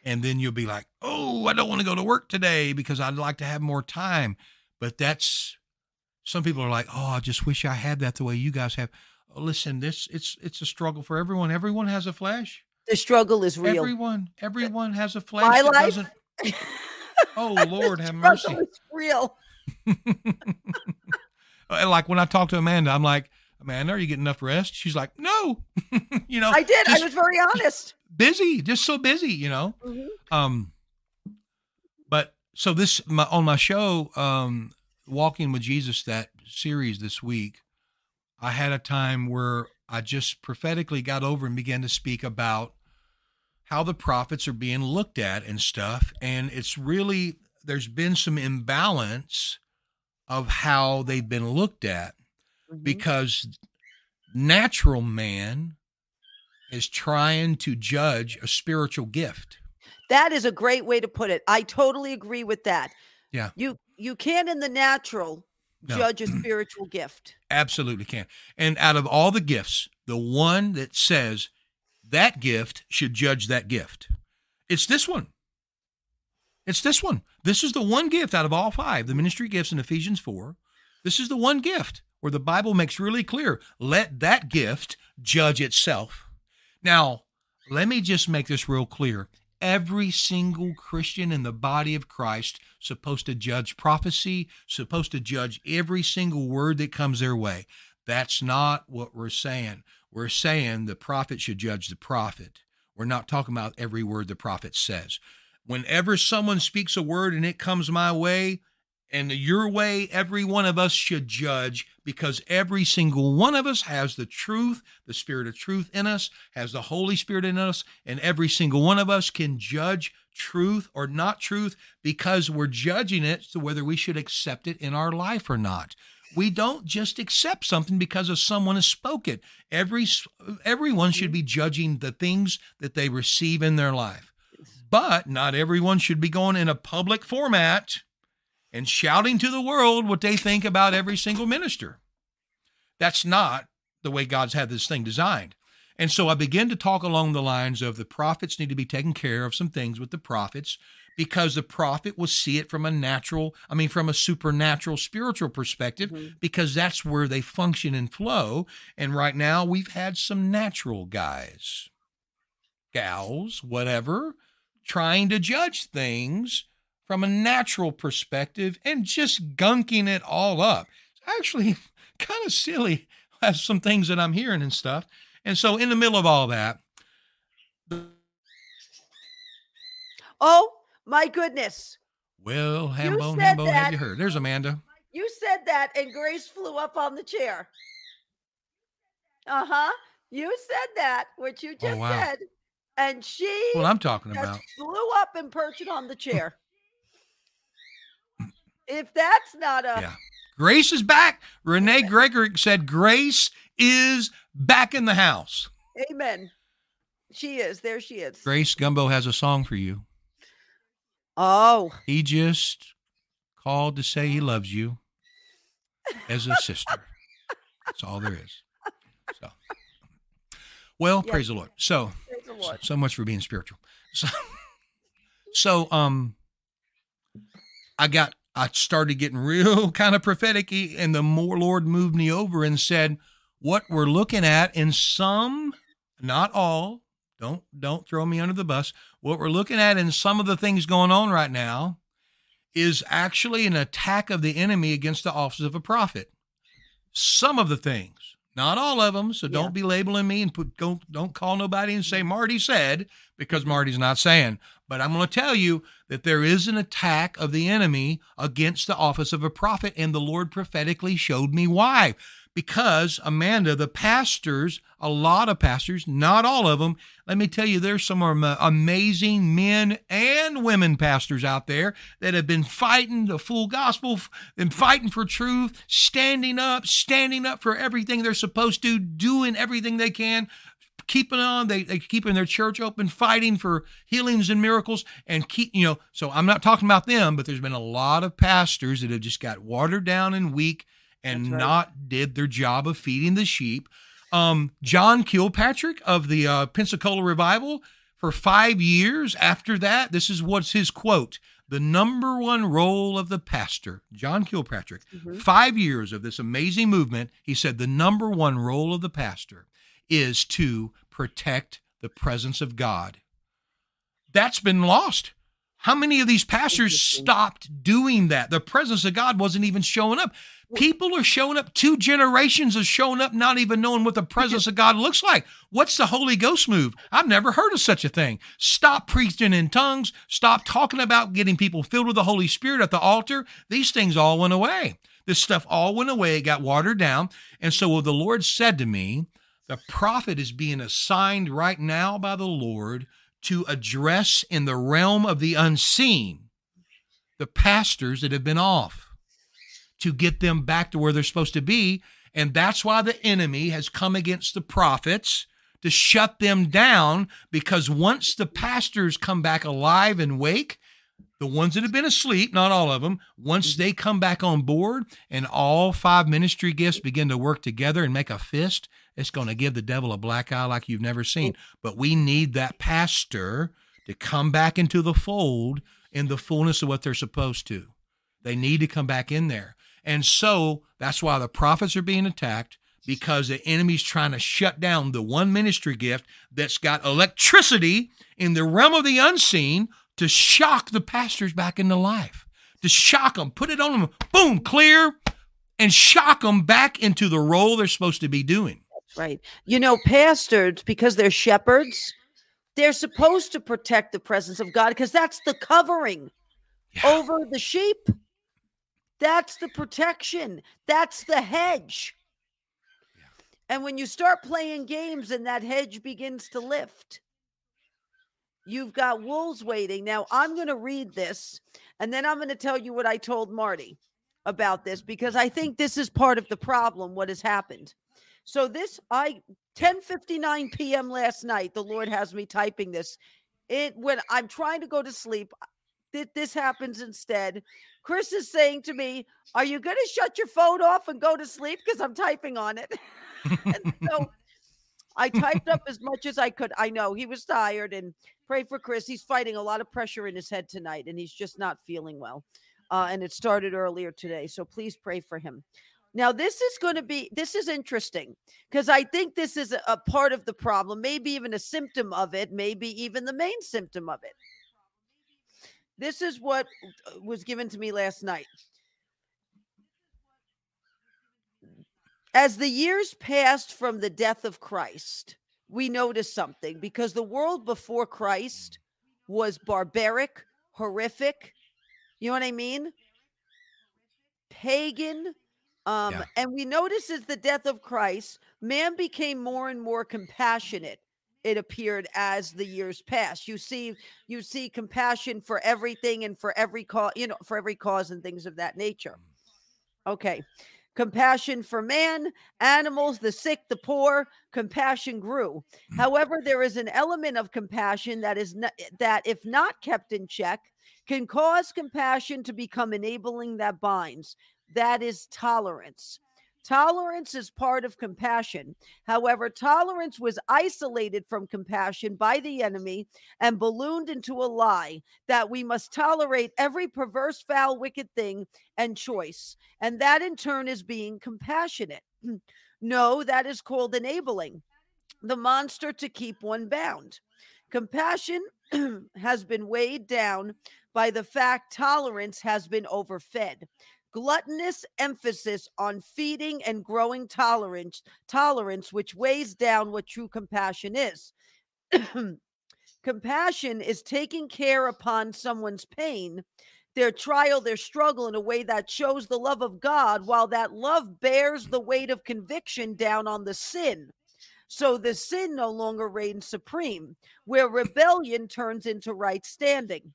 and then you'll be like, "Oh, I don't want to go to work today because I'd like to have more time." But that's some people are like, "Oh, I just wish I had that the way you guys have." Oh, listen, this it's it's a struggle for everyone. Everyone has a flesh. The struggle is real. Everyone, everyone has a flesh. My life? Oh Lord, have mercy. real. Like when I talk to Amanda, I'm like, Amanda, are you getting enough rest? She's like, no. you know, I did. I was very honest. busy, just so busy, you know. Mhm. Um, but so this my, on my show, um, Walking with Jesus, that series this week, I had a time where I just prophetically got over and began to speak about how the prophets are being looked at and stuff, and it's really there's been some imbalance of how they've been looked at Mhm. because natural man is trying to judge a spiritual gift. That is a great way to put it. I totally agree with that. Yeah. You you can't in the natural No. judge a spiritual gift. Absolutely can. And out of all the gifts, the one that says that gift should judge that gift, it's this one. It's this one. This is the one gift out of all five, the ministry gifts in Ephesians 4. This is the one gift where the Bible makes really clear let that gift judge itself. Now, let me just make this real clear. Every single Christian in the body of Christ supposed to judge prophecy, supposed to judge every single word that comes their way. That's not what we're saying. We're saying the prophet should judge the prophet. We're not talking about every word the prophet says. Whenever someone speaks a word and it comes my way and your way, every one of us should judge because every single one of us has the truth, the spirit of truth in us, has the Holy Spirit in us, and every single one of us can judge truth or not truth because we're judging it to whether we should accept it in our life or not. We don't just accept something because of someone has spoke it. Every everyone should be judging the things that they receive in their life. But not everyone should be going in a public format and shouting to the world what they think about every single minister. That's not the way God's had this thing designed. And so I begin to talk along the lines of the prophets need to be taken care of some things with the prophets because the prophet will see it from a natural, I mean, from a supernatural, spiritual perspective, Mhm. because that's where they function and flow. And right now we've had some natural guys, gals, whatever, trying to judge things from a natural perspective and just gunking it all up. It's actually kind of silly as some things that I'm hearing and stuff. And so in the middle of all that, Oh my goodness. Well, You Hambone, said Hambone, have you heard? There's Amanda. You said that, and Grace flew up on the chair. Uh huh. You said that, which you just Oh, wow. said, and she What I'm talking about. flew up and perched on the chair. If that's not a Yeah. Grace is back. Renee Gregorick said Grace is back in the house. amen, she is. There she is. Grace Gumbo has a song for you. Oh, He just called to say he loves you as a sister. That's all there is. So, well, Yeah. praise the Lord. So, the Lord. so much for being spiritual. So, so um, I got I started getting real kind of prophetic, and the more Lord moved me over and said, "What we're looking at in some, not all, don't don't throw me under the bus. What we're looking at in some of the things going on right now." Is actually an attack of the enemy against the office of a prophet. Some of the things, not all of them. So Yeah. don't be labeling me and put don't don't call nobody and say Marty said because Marty's not saying. But I'm going to tell you that there is an attack of the enemy against the office of a prophet, and the Lord prophetically showed me why. Because, Amanda, the pastors, a lot of pastors, not all of them, let me tell you, there's some amazing men and women pastors out there that have been fighting the full gospel, been fighting for truth, standing up, standing up for everything they're supposed to, doing everything they can, keeping on they, they keeping their church open fighting for healings and miracles and keep you know so i'm not talking about them but there's been a lot of pastors that have just got watered down and weak and right. not did their job of feeding the sheep um, john kilpatrick of the uh, pensacola revival for five years after that this is what's his quote the number one role of the pastor john kilpatrick Mhm. five years of this amazing movement he said the number one role of the pastor is to protect the presence of God. That's been lost. How many of these pastors stopped doing that? The presence of God wasn't even showing up. People are showing up, two generations of showing up, not even knowing what the presence of God looks like. What's the Holy Ghost move? I've never heard of such a thing. Stop preaching in tongues. Stop talking about getting people filled with the Holy Spirit at the altar. These things all went away. This stuff all went away. It got watered down. And so the Lord said to me, the prophet is being assigned right now by the Lord to address in the realm of the unseen the pastors that have been off to get them back to where they're supposed to be. And that's why the enemy has come against the prophets to shut them down because once the pastors come back alive and wake, the ones that have been asleep, not all of them, once they come back on board and all five ministry gifts begin to work together and make a fist, it's going to give the devil a black eye like you've never seen. But we need that pastor to come back into the fold in the fullness of what they're supposed to. They need to come back in there. And so that's why the prophets are being attacked because the enemy's trying to shut down the one ministry gift that's got electricity in the realm of the unseen to shock the pastors back into life, to shock them, put it on them, boom, clear, and shock them back into the role they're supposed to be doing. Right. You know, pastors, because they're shepherds, they're supposed to protect the presence of God because that's the covering Yeah. over the sheep. That's the protection. That's the hedge. And when you start playing games and that hedge begins to lift, you've got wolves waiting. Now, I'm going to read this and then I'm going to tell you what I told Marty about this because I think this is part of the problem what has happened. So this I 10:59 p.m. last night the Lord has me typing this. It when I'm trying to go to sleep th- this happens instead. Chris is saying to me, "Are you going to shut your phone off and go to sleep because I'm typing on it?" and so I typed up as much as I could. I know he was tired and pray for Chris. He's fighting a lot of pressure in his head tonight and he's just not feeling well. Uh, and it started earlier today. So please pray for him. Now, this is going to be, this is interesting because I think this is a, a part of the problem, maybe even a symptom of it, maybe even the main symptom of it. This is what uh, was given to me last night. As the years passed from the death of Christ, we noticed something because the world before Christ was barbaric, horrific. You know what I mean? Pagan. Um, Yeah. and we notice as the death of Christ, man became more and more compassionate. It appeared as the years passed. You see, you see compassion for everything and for every cause, you know, for every cause and things of that nature. Okay. Compassion for man, animals, the sick, the poor, compassion grew. Mm. However, there is an element of compassion that is not, that if not kept in check can cause compassion to become enabling that binds. That is tolerance. Tolerance is part of compassion. However, tolerance was isolated from compassion by the enemy and ballooned into a lie that we must tolerate every perverse, foul, wicked thing and choice. And that in turn is being compassionate. no, that is called enabling the monster to keep one bound. Compassion has been weighed down by the fact tolerance has been overfed. Gluttonous emphasis on feeding and growing tolerance, tolerance, which weighs down what true compassion is. compassion is taking care upon someone's pain, their trial, their struggle in a way that shows the love of God, while that love bears the weight of conviction down on the sin. So the sin no longer reigns supreme, where rebellion turns into right standing.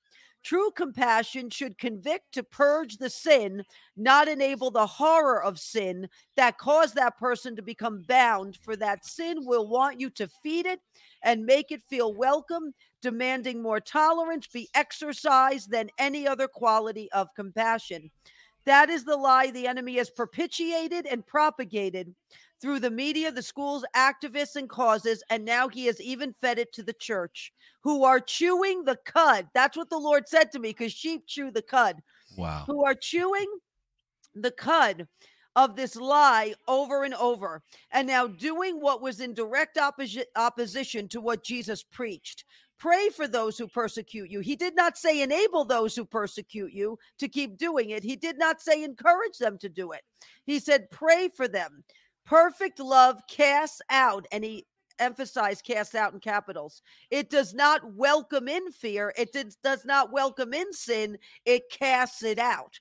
True compassion should convict to purge the sin, not enable the horror of sin that caused that person to become bound. For that sin will want you to feed it and make it feel welcome, demanding more tolerance be exercised than any other quality of compassion. That is the lie the enemy has propitiated and propagated through the media, the schools, activists, and causes. And now he has even fed it to the church who are chewing the cud. That's what the Lord said to me because sheep chew the cud, Wow. who are chewing the cud of this lie over and over and now doing what was in direct opposi- opposition to what Jesus preached. Pray for those who persecute you. He did not say enable those who persecute you to keep doing it. He did not say encourage them to do it. He said pray for them. Perfect love casts out, and he emphasized cast out in capitals. It does not welcome in fear, it did, does not welcome in sin, it casts it out.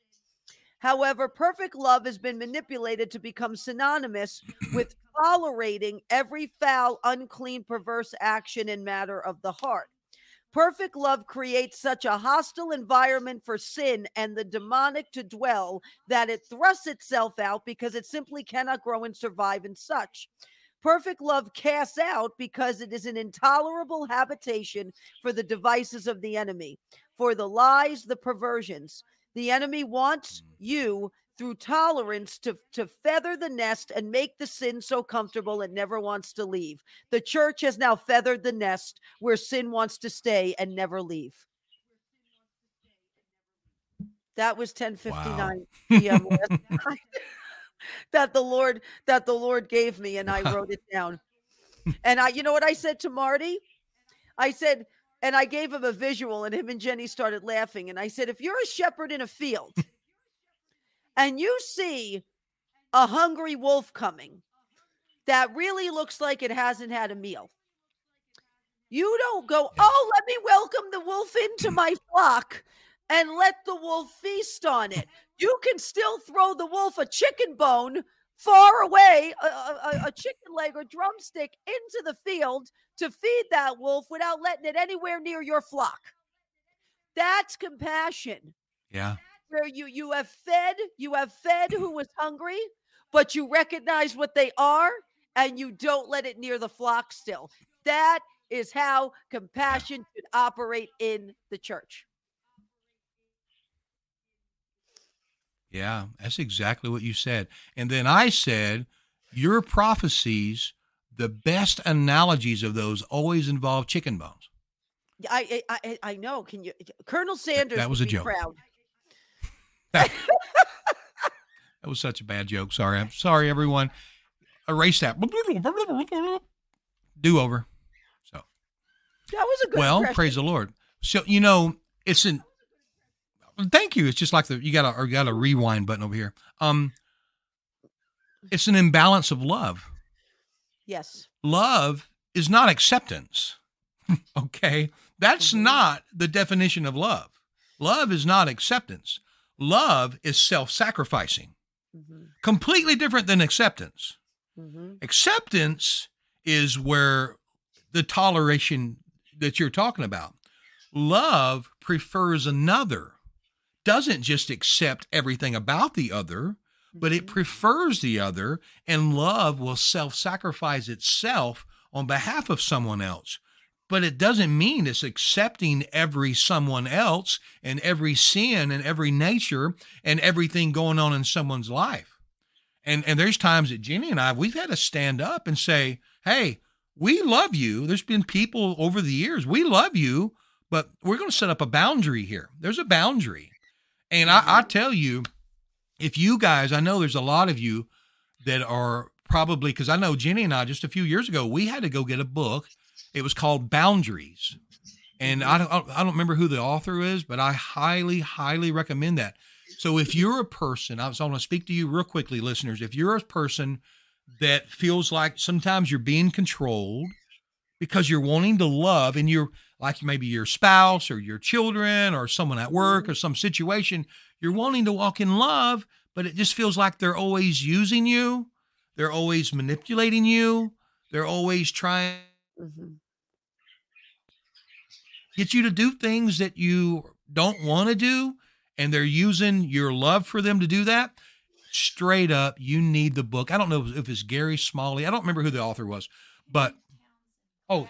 However, perfect love has been manipulated to become synonymous with tolerating every foul, unclean, perverse action and matter of the heart. Perfect love creates such a hostile environment for sin and the demonic to dwell that it thrusts itself out because it simply cannot grow and survive in such. Perfect love casts out because it is an intolerable habitation for the devices of the enemy, for the lies, the perversions. The enemy wants mm. you through tolerance to, to feather the nest and make the sin so comfortable it never wants to leave. The church has now feathered the nest where sin wants to stay and never leave. That was 1059 p.m. last night that the Lord that the Lord gave me, and I wrote it down. And I, you know what I said to Marty? I said, and I gave him a visual, and him and Jenny started laughing. And I said, if you're a shepherd in a field and you see a hungry wolf coming that really looks like it hasn't had a meal, you don't go, oh, let me welcome the wolf into my flock and let the wolf feast on it. You can still throw the wolf a chicken bone far away, a, a, a chicken leg or drumstick into the field to feed that wolf without letting it anywhere near your flock. That's compassion Yeah. where you you have fed you have fed who was hungry but you recognize what they are and you don't let it near the flock still that is how compassion should operate in the church Yeah, that's exactly what you said. And then I said, your prophecies, the best analogies of those always involve chicken bones. i i i, know can you colonel sanders that was would a joke. proud That was such a bad joke. Sorry. I'm sorry, everyone. Erase that. Do over. So, that was a good well, impression. praise the Lord. So, you know, it's an, thank you. It's just like the, you got a, or you got a rewind button over here. Um, it's an imbalance of love. Yes love is not acceptance. okay? That's Mhm. not the definition of love. Love is not acceptance. Love is self sacrificing, Mhm. completely different than acceptance. Mhm. Acceptance is where the toleration that you're talking about. Love prefers another, doesn't just accept everything about the other, but it Mhm. prefers the other, and love will self sacrifice itself on behalf of someone else. But it doesn't mean it's accepting every someone else and every sin and every nature and everything going on in someone's life. And and there's times that Jenny and I we've had to stand up and say, "Hey, we love you." There's been people over the years, we love you, but we're going to set up a boundary here. There's a boundary. And I, I tell you, if you guys, I know there's a lot of you that are probably because I know Jenny and I just a few years ago we had to go get a book. It was called Boundaries, and mm-hmm. I don't I don't remember who the author is, but I highly highly recommend that. So if you're a person, I was want to speak to you real quickly, listeners. If you're a person that feels like sometimes you're being controlled because you're wanting to love and you're like maybe your spouse or your children or someone at work or some situation, you're wanting to walk in love, but it just feels like they're always using you, they're always manipulating you, they're always trying Mhm. to get you to do things that you don't want to do, and they're using your love for them to do that. Straight up, you need the book. I don't know if it's Gary Smalley. I don't remember who the author was, but oh,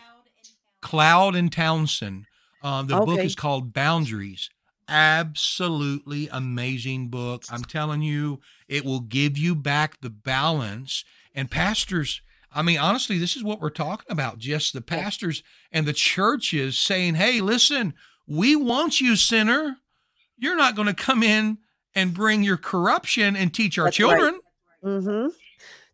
Cloud and Townsend. Um, the book is called Boundaries. Absolutely amazing book. I'm telling you, it will give you back the balance. And pastors, I mean, honestly, this is what we're talking about. Just the pastors and the churches saying, hey, listen, we want you, sinner. You're not going to come in and bring your corruption and teach our That's right. children. Mhm.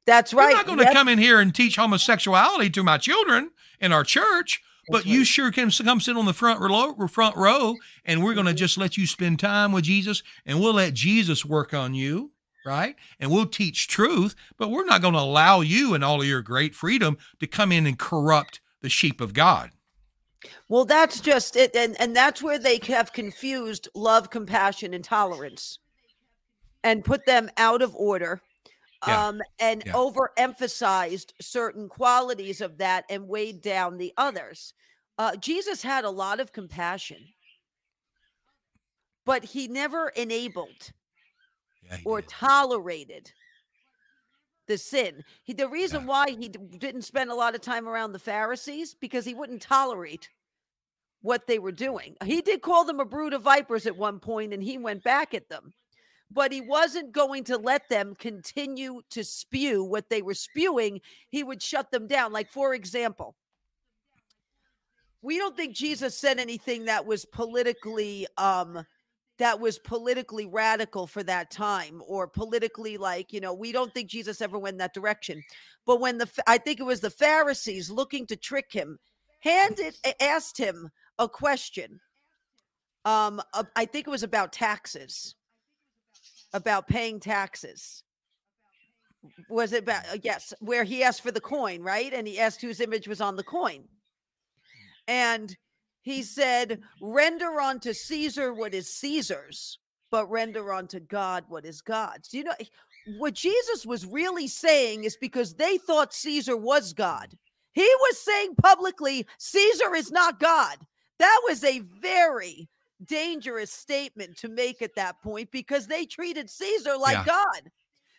That's right. You're not going to come in here and teach homosexuality to my children in our church, but you sure can come sit on the front row, front row, and we're going to just let you spend time with Jesus, and we'll let Jesus work on you, right? And we'll teach truth, but we're not going to allow you and all of your great freedom to come in and corrupt the sheep of God. Well, that's just it, and and that's where they have confused love, compassion, and tolerance, and put them out of order, Yeah. um, and Yeah. overemphasized certain qualities of that and weighed down the others. Uh, Jesus had a lot of compassion, but he never enabled Yeah, he or did. tolerated the sin. He, the reason why he d- didn't spend a lot of time around the Pharisees because he wouldn't tolerate what they were doing. He did call them a brood of vipers at one point and he went back at them. But he wasn't going to let them continue to spew what they were spewing. He would shut them down. Like, for example, we don't think Jesus said anything that was politically um that was politically radical for that time or politically like you know we don't think jesus ever went that direction but when the i think it was the pharisees looking to trick him handed asked him a question um i think it was about taxes about paying taxes was it about uh, yes where he asked for the coin right and he asked whose image was on the coin and he said, Render unto Caesar what is Caesar's, but render unto God what is God's. Do you know what Jesus was really saying is because they thought Caesar was God. He was saying publicly, Caesar is not God. That was a very dangerous statement to make at that point because they treated Caesar like Yeah. God.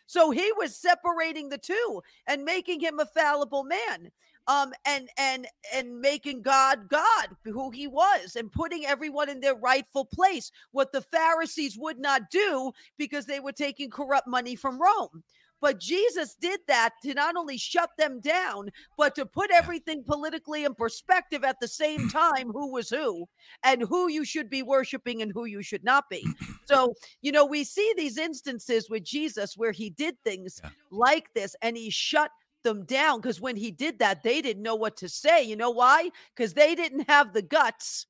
So he was separating the two and making him a fallible man um and and and making god god who he was and putting everyone in their rightful place what the pharisees would not do because they were taking corrupt money from rome but jesus did that to not only shut them down but to put everything politically in perspective at the same time who was who and who you should be worshiping and who you should not be so you know we see these instances with jesus where he did things Yeah. like this and he shut them down because when he did that, they didn't know what to say. You know why? Because they didn't have the guts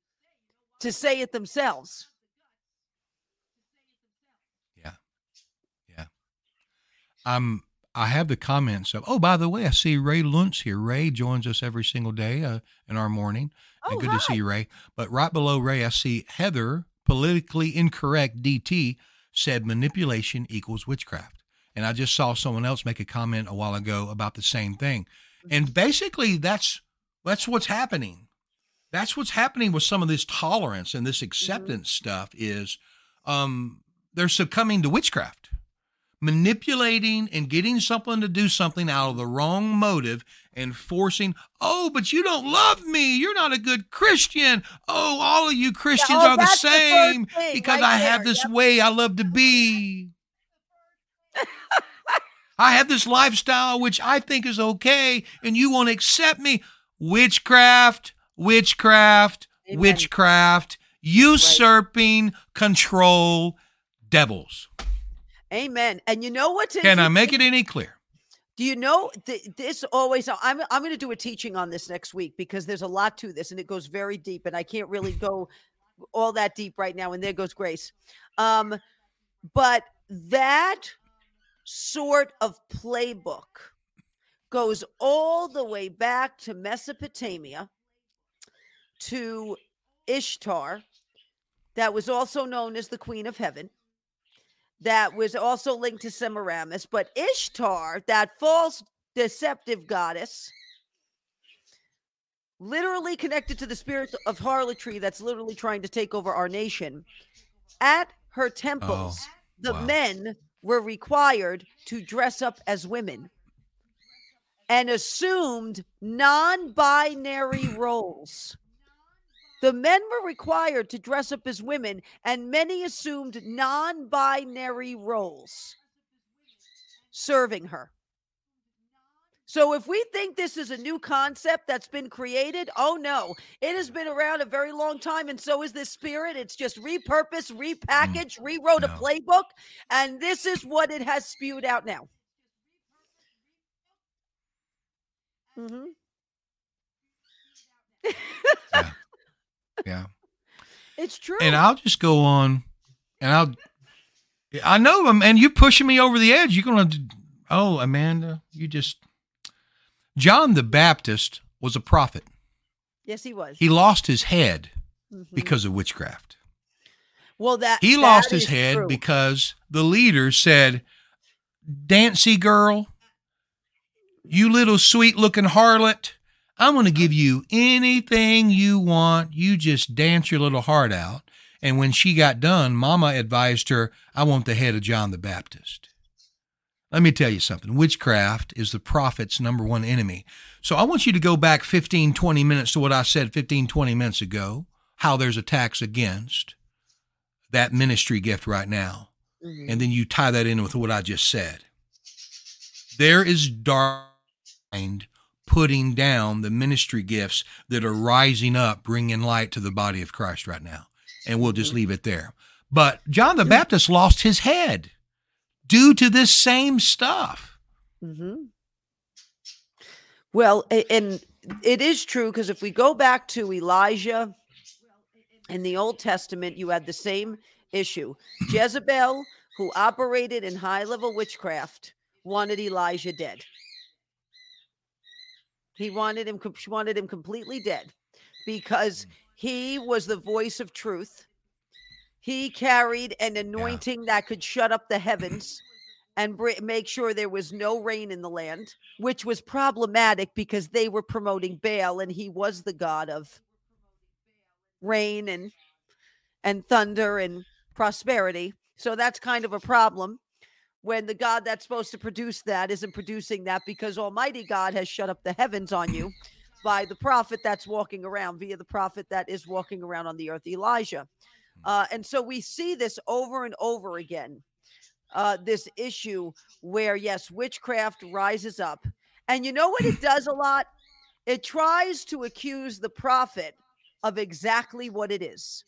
to say it themselves. Yeah. Yeah. I'm I have the comments of, oh, by the way, I see Ray Luntz here. Ray joins us every single day uh, in our morning. Oh, and good hi. to see you, Ray. But right below Ray, I see Heather, politically incorrect DT, said manipulation equals witchcraft. And I just saw someone else make a comment a while ago about the same thing. And basically, that's that's what's happening. That's what's happening with some of this tolerance and this acceptance stuff is um, they're succumbing to witchcraft manipulating and getting someone to do something out of the wrong motive and forcing, oh, but you don't love me. You're not a good Christian. Oh, all of you Christians oh, are the the same thing because right I have this Yep. way I love to be. I have this lifestyle which I think is okay, and you won't accept me. Witchcraft, witchcraft, Amen. witchcraft, usurping control, devils. Amen. And you know what's Can I make it any clear? Do you know th- this always? I'm I'm going to do a teaching on this next week because there's a lot to this and it goes very deep, and I can't really go all that deep right now. And there goes Grace. Um, but that sort of playbook goes all the way back to Mesopotamia, to Ishtar, that was also known as the Queen of Heaven that was also linked to Semiramis, but Ishtar, that false deceptive goddess, literally connected to the spirit of harlotry that's literally trying to take over our nation. At her oh, temples, the wow. men were required to dress up as women and assumed non binary roles. The men were required to dress up as women, and many assumed non binary roles serving her. So, if we think this is a new concept that's been created, oh no, it has been around a very long time, and so is this spirit. It's just repurposed, repackaged, rewrote a playbook, and this is what it has spewed out now. hmm Yeah. Yeah. It's true. And I'll just go on and I'll I know um, and you're pushing me over the edge. You're gonna oh Amanda, you just John the Baptist was a prophet. yes, he was. He lost his head Mhm. because of witchcraft. well, that He that lost his head true. because the leader said, Dancy girl, you little sweet looking harlot, I'm going to give you anything you want. You just dance your little heart out. And when she got done, Mama advised her, I want the head of John the Baptist. Let me tell you something. Witchcraft is the prophet's number one enemy. So I want you to go back 15, 20 minutes to what I said 15, 20 minutes ago, how there's attacks against that ministry gift right now. Mhm. And then you tie that in with what I just said. There is dark mind putting down the ministry gifts that are rising up, bringing light to the body of Christ right now. And we'll just leave it there. But John the Baptist lost his head due to this same stuff. Mm-hmm. Well, and it is true because if we go back to Elijah in the Old Testament, you had the same issue. Jezebel, who operated in high level witchcraft, wanted Elijah dead. He wanted him. She wanted him completely dead because mm. he was the voice of truth. He carried an anointing that could shut up the heavens and br- make sure there was no rain in the land, which was problematic because they were promoting Baal and he was the god of rain and and thunder and prosperity. So that's kind of a problem when the God that's supposed to produce that isn't producing that because Almighty God has shut up the heavens on you by the prophet that's walking around via the prophet that is walking around on the earth, Elijah. Uh, and so we see this over and over again. Uh, this issue where yes, witchcraft rises up, and you know what it does a lot. It tries to accuse the prophet of exactly what it is.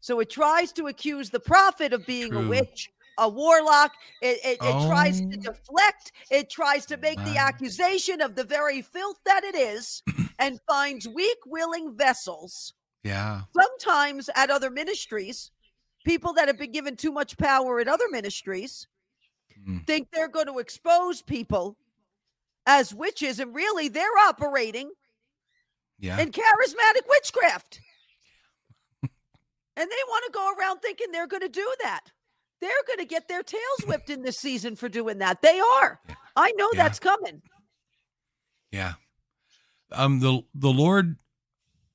So it tries to accuse the prophet of being a witch, a warlock. It, it, it tries to Oh. deflect. It tries to make the accusation of the very filth that it is and finds weak, willing vessels, Yeah. sometimes at other ministries, people that have been given too much power at other ministries Mm. think they're going to expose people as witches, and really they're operating Yeah. in charismatic witchcraft. and they want to go around thinking they're going to do that. They're going to get their tails whipped in this season for doing that. They are. Yeah. I know Yeah. that's coming. Yeah. Um the the Lord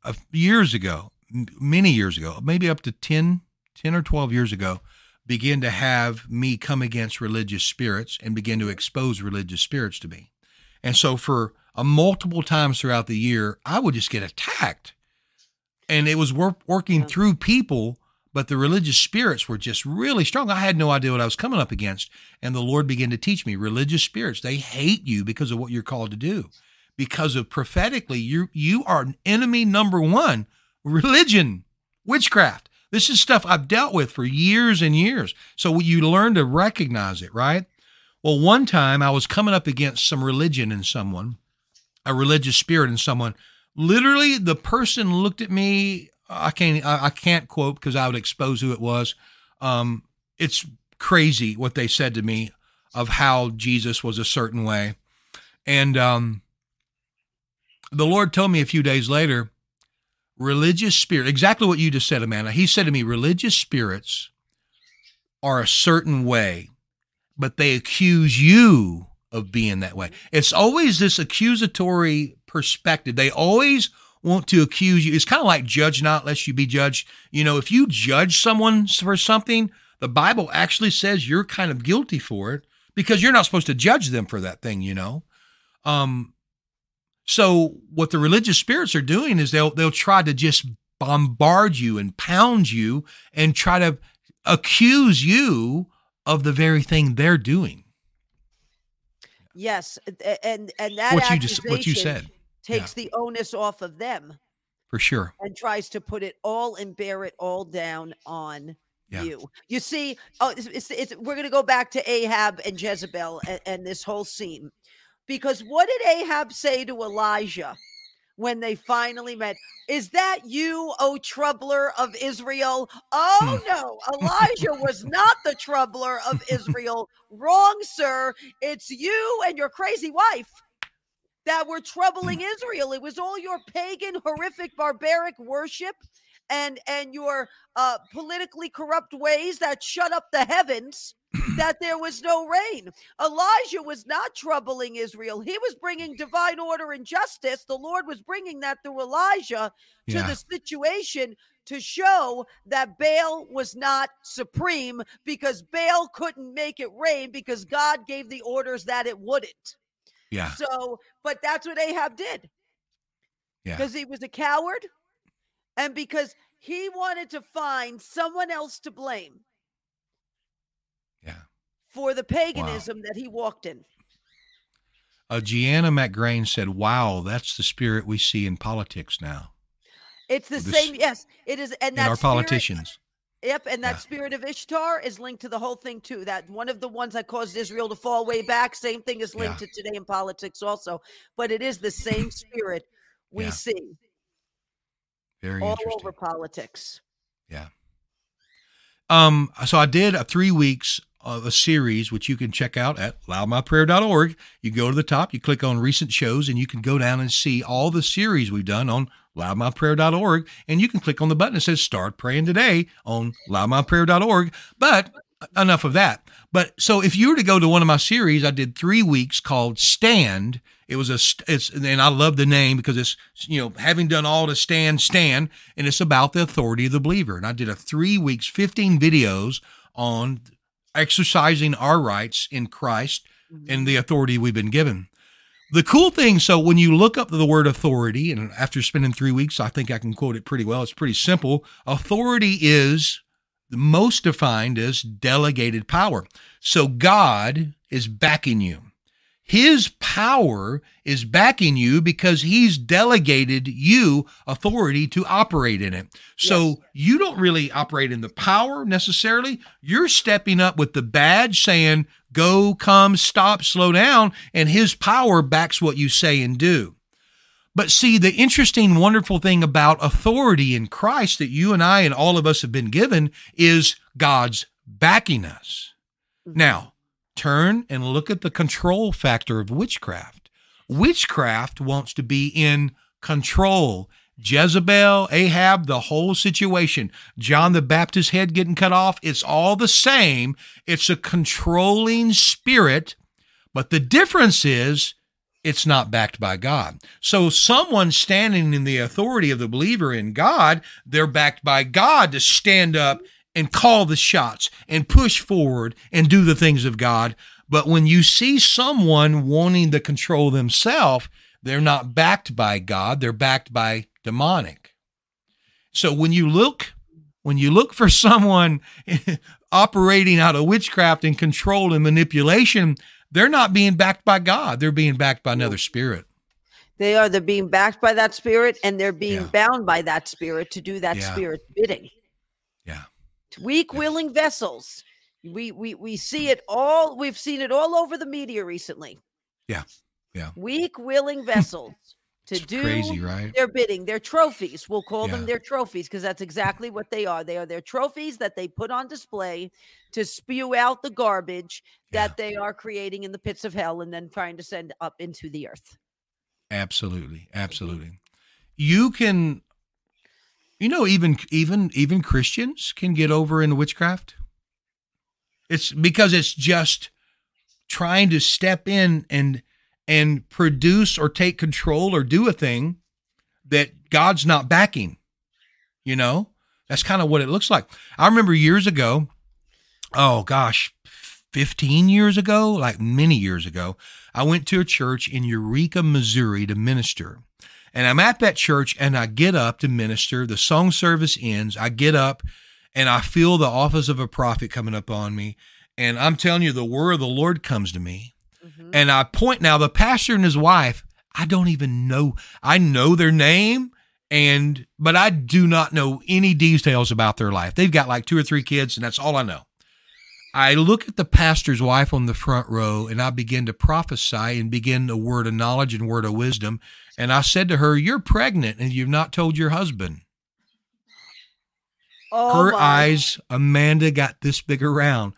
uh, years ago, m- many years ago, maybe up to 10, 10 or 12 years ago, began to have me come against religious spirits and begin to expose religious spirits to me. And so for a multiple times throughout the year, I would just get attacked. And it was wor- working Yeah. through people, but the religious spirits were just really strong. I had no idea what I was coming up against. And the Lord began to teach me religious spirits, they hate you because of what you're called to do. Because of prophetically, you you are enemy number one. Religion, witchcraft. This is stuff I've dealt with for years and years. So you learn to recognize it, right? Well, one time I was coming up against some religion in someone, a religious spirit in someone. Literally, the person looked at me. I can't. I can't quote because I would expose who it was. Um, it's crazy what they said to me of how Jesus was a certain way, and um, the Lord told me a few days later, religious spirit. Exactly what you just said, Amanda. He said to me, religious spirits are a certain way but they accuse you of being that way. It's always this accusatory perspective. They always want to accuse you. It's kind of like judge not lest you be judged. You know, if you judge someone for something, the Bible actually says you're kind of guilty for it because you're not supposed to judge them for that thing, you know. Um so what the religious spirits are doing is they'll they'll try to just bombard you and pound you and try to accuse you of the very thing they're doing. Yes, and and that What you just what you said takes the onus off of them for sure. and tries to put it all and bear it all down on Yeah. you. You see, oh, it's, it's, it's we're going to go back to Ahab and Jezebel and, and this whole scene because what did Ahab say to Elijah when they finally met? Is that you, O troubler of Israel? Oh Hmm. no, Elijah was not the troubler of Israel. Wrong, sir. It's you and your crazy wife that were troubling Israel. It was all your pagan, horrific, barbaric worship and and your uh politically corrupt ways that shut up the heavens that there was no rain. Elijah was not troubling Israel. He was bringing divine order and justice. The Lord was bringing that through Elijah to Yeah. the situation to show that Baal was not supreme because Baal couldn't make it rain because God gave the orders that it wouldn't. Yeah. So, but that's what Ahab did. Yeah. Because he was a coward and because he wanted to find someone else to blame Yeah. for the paganism that he walked in. Uh, Gianna McGrain said, "Wow, that's the spirit we see in politics now It's the This- same, yes, it is. And our spirit- politicians." Yep, and that spirit of Ishtar is linked to the whole thing too. That one of the ones that caused Israel to fall way back. Same thing is linked to today in politics also, but it is the same spirit we Yeah. see Very all over politics. Yeah. Um, so I did a three weeks of a series, which you can check out at loudmouthprayer.org. You go to the top, you click on recent shows, and you can go down and see all the series we've done on loudmouthprayer.org. And you can click on the button that says start praying today on loudmouthprayer.org. But enough of that. But so if you were to go to one of my series, I did three weeks called Stand. It was a, it's, and I love the name because it's, you know, having done all to stand, stand, and it's about the authority of the believer. And I did a three weeks, 15 videos on exercising our rights in Christ and mm-hmm. the authority we've been given. The cool thing, so when you look up the word authority, and after spending three weeks, I think I can quote it pretty well. It's pretty simple. Authority is most defined as delegated power. So God is backing you. His power is backing you because he's delegated you authority to operate in it. So Yes. you don't really operate in the power necessarily. You're stepping up with the badge saying, go, come, stop, slow down. And his power backs what you say and do. But see, the interesting, wonderful thing about authority in Christ that you and I and all of us have been given is God's backing us. Mhm. Now, turn and look at the control factor of witchcraft. Witchcraft wants to be in control. Jezebel, Ahab, the whole situation, John the Baptist's head getting cut off, it's all the same. It's a controlling spirit, but the difference is it's not backed by God. So someone standing in the authority of the believer in God, they're backed by God to stand up and call the shots and push forward and do the things of God. But when you see someone wanting to control themselves, they're not backed by God, they're backed by demonic. So when you look when you look for someone operating out of witchcraft and control and manipulation, they're not being backed by God. They're being backed by another spirit. They are. They're being backed by that spirit and they're being Yeah. bound by that spirit to do that Yeah. spirit's bidding. Yeah. Weak, Yeah. willing vessels. We, we we see it all. We've seen it all over the media recently. Yeah. Yeah. Weak, willing vessels to It's do crazy, right? their bidding, their trophies. We'll call them their trophies because that's exactly what they are. They are their trophies that they put on display to spew out the garbage Yeah. that they are creating in the pits of hell and then trying to send up into the earth. Absolutely, mm-hmm. absolutely. You can, you know, even even even Christians can get over in witchcraft. It's because it's just trying to step in and and produce or take control or do a thing that God's not backing. You know, that's kind of what it looks like. I remember years ago. Oh gosh, fifteen years ago, like many years ago. I went to a church in Eureka, Missouri to minister. And I'm at that church and I get up to minister. The song service ends. I get up and I feel the office of a prophet coming up on me. And I'm telling you, the word of the Lord comes to me. Mhm. And I point now, the pastor and his wife, I don't even know. I know their name and but I do not know any details about their life. They've got like two or three kids, and that's all I know. I look at the pastor's wife on the front row and I begin to prophesy and begin a word of knowledge and word of wisdom. And I said to her, You're pregnant and you've not told your husband. Oh her my- eyes, Amanda, got this big around.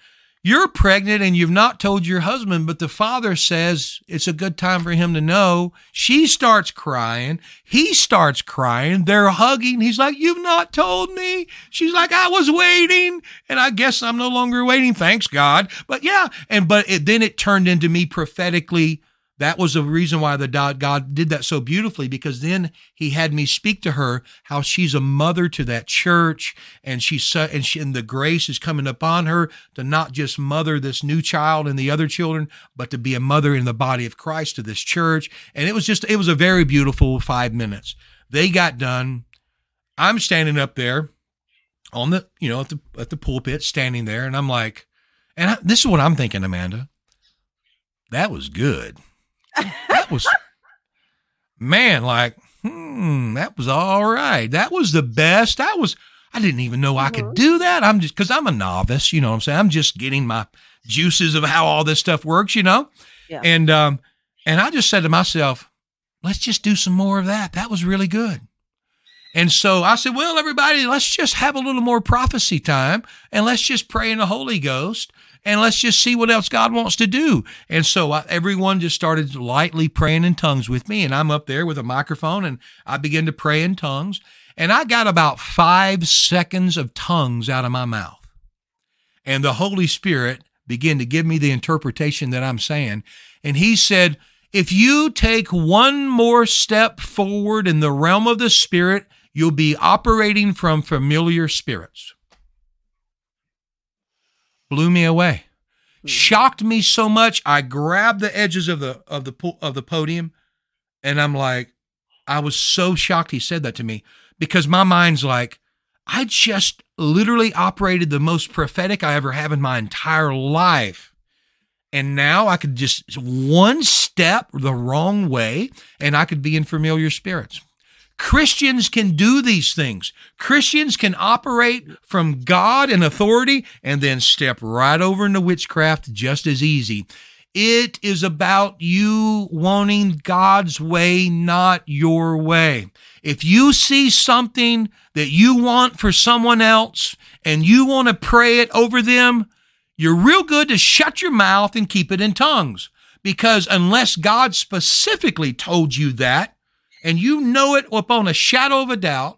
You're pregnant and you've not told your husband, but the father says it's a good time for him to know. She starts crying. He starts crying. They're hugging. He's like, You've not told me. She's like, I was waiting. And I guess I'm no longer waiting. Thanks God. But yeah. And, but it, then it turned into me prophetically. That was the reason why the God did that so beautifully because then he had me speak to her how she's a mother to that church and she's and she and the grace is coming upon her to not just mother this new child and the other children but to be a mother in the body of Christ to this church and it was just it was a very beautiful 5 minutes. They got done. I'm standing up there on the you know at the at the pulpit standing there and I'm like and I, this is what I'm thinking Amanda. That was good that was man like hmm that was all right. That was the best. That was i didn't even know i could Mhm. do that. I'm just because i'm a novice you know what i'm saying? I'm just getting my juices of how all this stuff works you know? Yeah. and um and i just said to myself let's just do some more of that. That was really good. And so I said, well, everybody, let's just have a little more prophecy time and let's just pray in the Holy Ghost and let's just see what else God wants to do. And so I, everyone just started lightly praying in tongues with me. And I'm up there with a microphone and I began to pray in tongues. And I got about five seconds of tongues out of my mouth. And the Holy Spirit began to give me the interpretation that I'm saying. And He said, if you take one more step forward in the realm of the Spirit, you'll be operating from familiar spirits. Blew me away. Hmm. Shocked me so much. I grabbed the edges of the of the po- of the podium and I'm like I was so shocked he said that to me because my mind's like I just literally operated the most prophetic I ever have in my entire life. And now I could just one step the wrong way and I could be in familiar spirits. Christians can do these things. Christians can operate from God and authority and then step right over into witchcraft just as easy. It is about you wanting God's way, not your way. If you see something that you want for someone else and you want to pray it over them, you're real good to shut your mouth and keep it in tongues. Because unless God specifically told you that, and you know it upon a shadow of a doubt,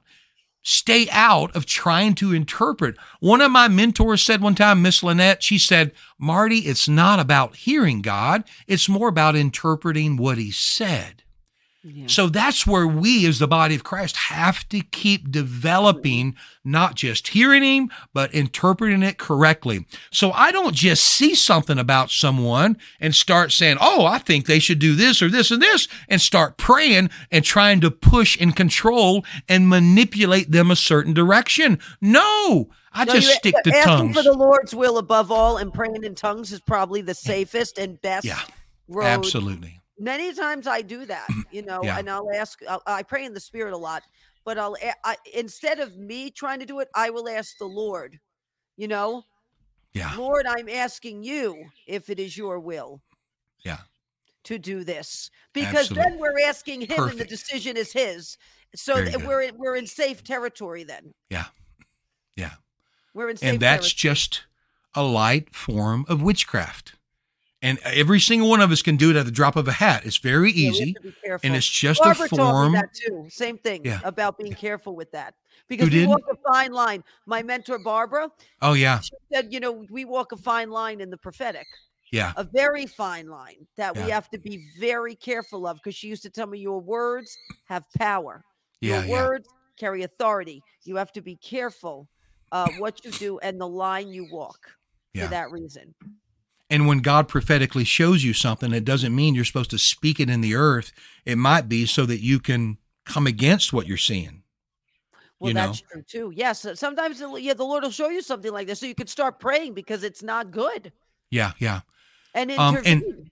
stay out of trying to interpret. One of my mentors said one time, Miss Lynette, she said, Marty, it's not about hearing God, it's more about interpreting what he said. So that's where we, as the body of Christ, have to keep developing, not just hearing Him, but interpreting it correctly. So I don't just see something about someone and start saying, Oh, I think they should do this or this and this, and start praying and trying to push and control and manipulate them a certain direction. No, I No, just stick to asking tongues. for the Lord's will above all and praying in tongues is probably the safest and best Yeah, road. Absolutely. Many times I do that, you know, Yeah. and I'll ask. I'll, I pray in the Spirit a lot, but I'll I, instead of me trying to do it, I will ask the Lord. You know, Yeah. Lord, I'm asking you if it is your will. Yeah. To do this, because Absolutely. then we're asking him, and the decision is his. So we're in- we're in safe territory then. Yeah. Yeah. We're in safe and that's territory. just a light form of witchcraft. And every single one of us can do it at the drop of a hat. It's very Yeah, we easy, careful. and it's just Barbara a form. that too. Same thing Yeah. about being careful with that because we did? walk a fine line. My mentor Barbara, Oh yeah, she said, you know, we walk a fine line in the prophetic, yeah, a very fine line that we have to be very careful of. Because she used to tell me, your words have power. yeah, Your yeah. words carry authority. You have to be careful uh, what you do and the line you walk Yeah. for that reason. And when God prophetically shows you something, it doesn't mean you're supposed to speak it in the earth. It might be so that you can come against what you're seeing. Well, You know? that's true too. Yes, uh, sometimes the- yeah, the Lord will show you something like this, so you can start praying because it's not good Yeah, yeah. and Um, and-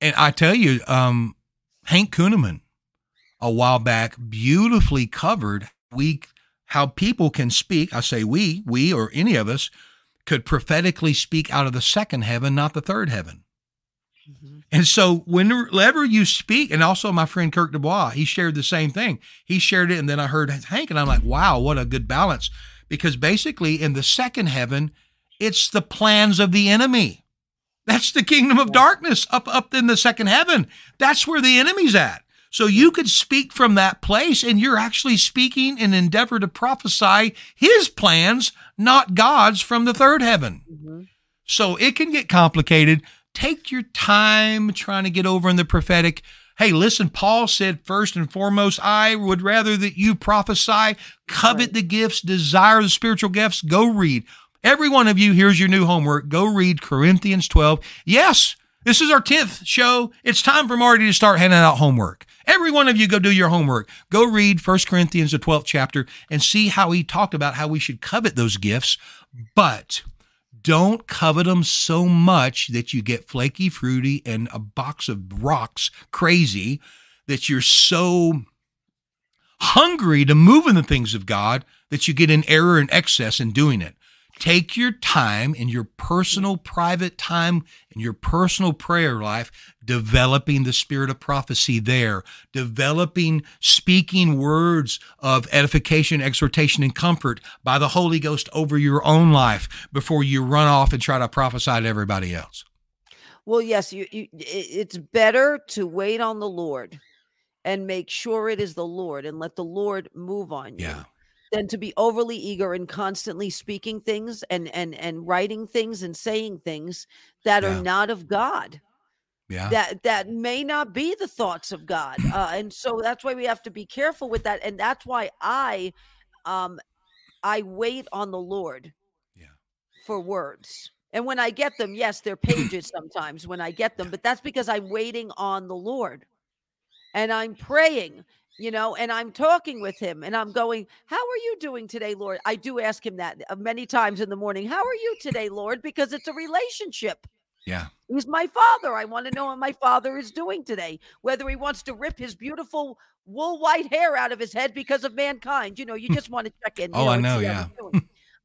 And I tell you, um, Hank Kunneman a while back beautifully covered we how people can speak. I say we, we or any of us could prophetically speak out of the second heaven, not the third heaven. Mhm. And so whenever you speak, and also my friend Kirk Dubois, he shared the same thing. He shared it, and then I heard Hank, and I'm like, wow, what a good balance. Because basically, in the second heaven, it's the plans of the enemy. That's the kingdom of darkness up up in the second heaven. That's where the enemy's at. So you could speak from that place, and you're actually speaking and endeavor to prophesy his plans, not God's from the third heaven. Mhm. So it can get complicated. Take your time trying to get over in the prophetic. Hey, listen, Paul said, first and foremost, I would rather that you prophesy, covet Right. the gifts, desire the spiritual gifts. Go read. Every one of you, here's your new homework. Go read Corinthians 12. Yes, this is our 10th show. It's time for Marty to start handing out homework. Every one of you go do your homework. Go read 1 Corinthians, the 12th chapter, and see how he talked about how we should covet those gifts. But don't covet them so much that you get flaky, fruity, and a box of rocks crazy that you're so hungry to move in the things of God that you get in error and excess in doing it. Take your time in your personal, private time in your personal prayer life, developing the spirit of prophecy there, developing speaking words of edification, exhortation, and comfort by the Holy Ghost over your own life before you run off and try to prophesy to everybody else. Well, yes, you, you. It's better to wait on the Lord and make sure it is the Lord and let the Lord move on you. Yeah. Than to be overly eager and constantly speaking things and and and writing things and saying things that Yeah. are not of God. Yeah. that that may not be the thoughts of God. Uh, and so that's why we have to be careful with that. And that's why I um I wait on the Lord Yeah. for words. And when I get them, yes, they're pages sometimes when I get them, but that's because I'm waiting on the Lord. And I'm praying, you know, and I'm talking with him and I'm going, How are you doing today, Lord? I do ask him that uh, many times in the morning. How are you today, Lord? Because it's a relationship. Yeah. He's my father. I want to know what my father is doing today. Whether he wants to rip his beautiful wool white hair out of his head because of mankind. You know, you just want to check in. Oh, I know, yeah.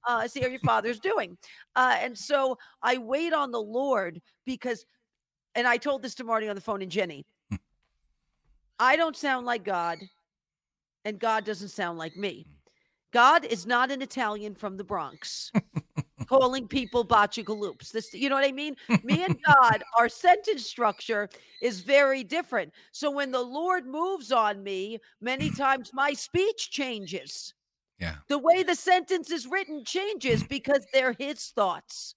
Uh, see how your father's doing. Uh, and so I wait on the Lord because, and I told this to Marty on the phone and Jenny. I don't sound like God, and God doesn't sound like me. Mm. God is not an Italian from the Bronx. calling people botchagaloops. This, you know what I mean? Me and God, our sentence structure is very different. So when the Lord moves on me, many times my speech changes. Yeah. The way the sentence is written changes because they're his thoughts.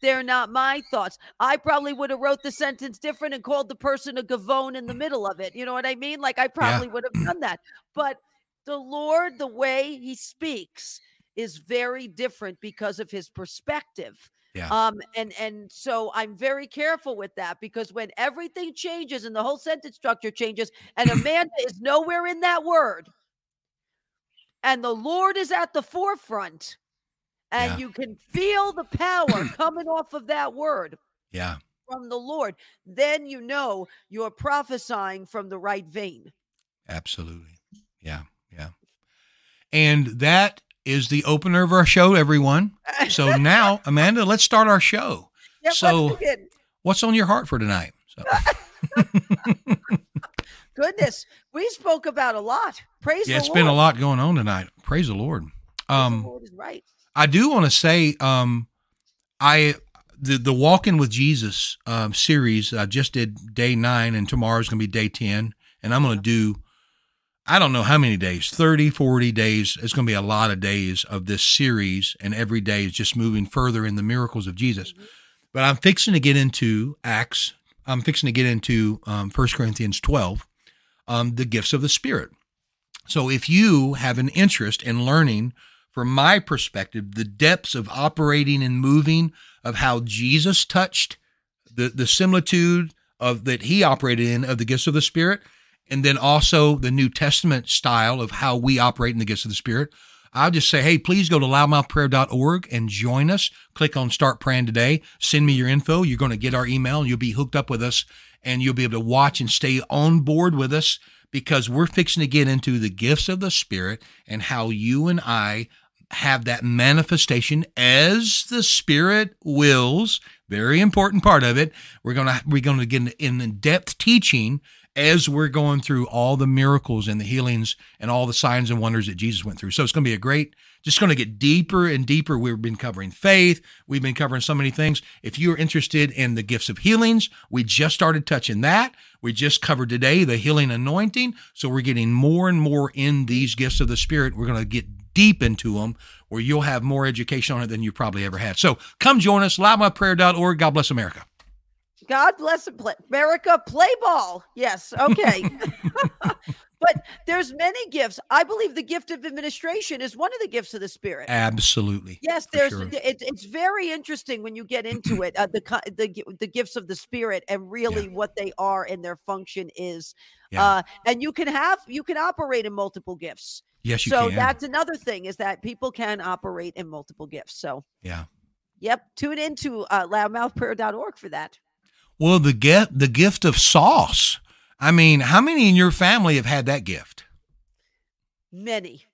They're not my thoughts. I probably would have wrote the sentence different and called the person a gavone in the middle of it. You know what I mean? Like I probably yeah. would have done that. But the Lord, the way he speaks is very different because of his perspective. Yeah. Um, and and so I'm very careful with that because when everything changes and the whole sentence structure changes, and Amanda is nowhere in that word, and the Lord is at the forefront, and yeah. you can feel the power coming off of that word. Yeah. From the Lord, then you know you're prophesying from the right vein. Absolutely. Yeah. Yeah. And that is the opener of our show, everyone. So now, Amanda, let's start our show. Yep, so, what's on your heart for tonight? So. Goodness, we spoke about a lot. Praise yeah, it's Lord. It's been a lot going on tonight. Praise the Lord. Um, the Lord is right. I do want to say, um, I the the Walking with Jesus um, series. I just did day nine, and tomorrow's going to be day ten, and I'm going to do I don't know how many days 30, 40 days. It's going to be a lot of days of this series, and every day is just moving further in the miracles of Jesus. Mm-hmm. But I'm fixing to get into Acts. I'm fixing to get into um, 1 Corinthians 12, um, the gifts of the Spirit. So if you have an interest in learning, from my perspective, the depths of operating and moving of how Jesus touched the, the similitude of that he operated in of the gifts of the Spirit, and then also the New Testament style of how we operate in the gifts of the Spirit, I'll just say, hey, please go to loudmouthprayer.org and join us. Click on Start Praying Today. Send me your info. You're going to get our email and you'll be hooked up with us and you'll be able to watch and stay on board with us because we're fixing to get into the gifts of the Spirit and how you and I have that manifestation as the Spirit wills. Very important part of it. We're to, we're to get in depth teaching as we're going through all the miracles and the healings and all the signs and wonders that Jesus went through. So it's going to be a great, just going to get deeper and deeper. We've been covering faith. We've been covering so many things. If you're interested in the gifts of healings, we just started touching that. We just covered today the healing anointing. So we're getting more and more in these gifts of the Spirit. We're going to get deep into them where you'll have more education on it than you probably ever had. So come join us, loudmouthprayer.org. God bless America. God bless America. Play ball. Yes. Okay. but there's many gifts. I believe the gift of administration is one of the gifts of the Spirit. Absolutely. Yes. There's. Sure. It, it's very interesting when you get into it. Uh, the the the gifts of the Spirit and really yeah. what they are and their function is. Yeah. Uh, and you can have you can operate in multiple gifts. Yes, you so can. that's another thing is that people can operate in multiple gifts. So yeah. Yep. Tune into uh, loudmouthprayer.org for that. Well, the gift, the gift of sauce. I mean, how many in your family have had that gift? Many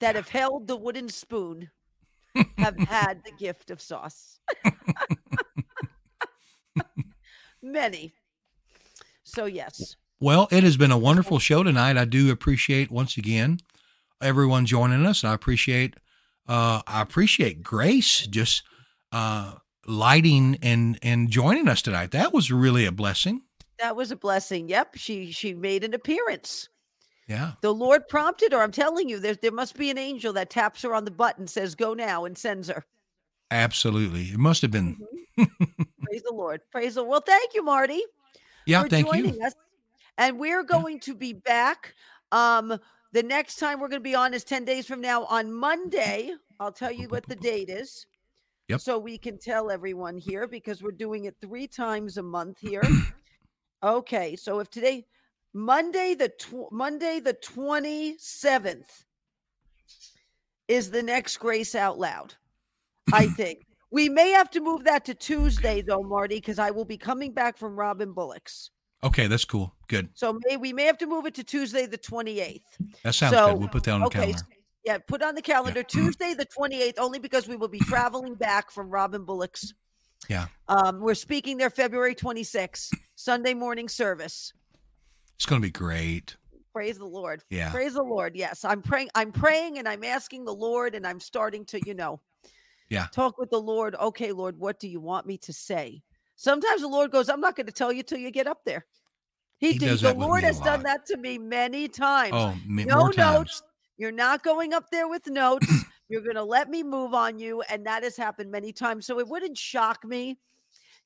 that have held the wooden spoon have had the gift of sauce. Many. So, yes. Well, it has been a wonderful show tonight. I do appreciate once again everyone joining us. I appreciate uh, I appreciate Grace just uh, lighting and and joining us tonight. That was really a blessing. That was a blessing. Yep, she she made an appearance. Yeah. The Lord prompted her. I'm telling you, there there must be an angel that taps her on the button, says "Go now," and sends her. Absolutely, it must have been. Mm-hmm. Praise the Lord. Praise the Lord. Well, thank you, Marty. Yeah, thank you. Us. And we're going to be back. Um, the next time we're going to be on is 10 days from now on Monday. I'll tell you what the date is. Yep. So we can tell everyone here because we're doing it three times a month here. okay, so if today Monday the tw- Monday the 27th is the next Grace Out Loud. I think. we may have to move that to Tuesday though, Marty, because I will be coming back from Robin Bullock's. Okay, that's cool. Good. So may we may have to move it to Tuesday the 28th. That sounds so, good. We'll put that on the okay, calendar. Yeah, put on the calendar yeah. Tuesday the 28th, only because we will be traveling back from Robin Bullock's. Yeah. Um, we're speaking there February 26th, Sunday morning service. It's going to be great. Praise the Lord. Yeah. Praise the Lord. Yes. I'm praying. I'm praying and I'm asking the Lord and I'm starting to, you know, Yeah. Talk with the Lord. Okay, Lord, what do you want me to say? Sometimes the Lord goes, I'm not going to tell you till you get up there. He, He did. does The Lord has done that to me many times. Oh, m- no times. notes. You're not going up there with notes. You're going to let me move on you. And that has happened many times. So it wouldn't shock me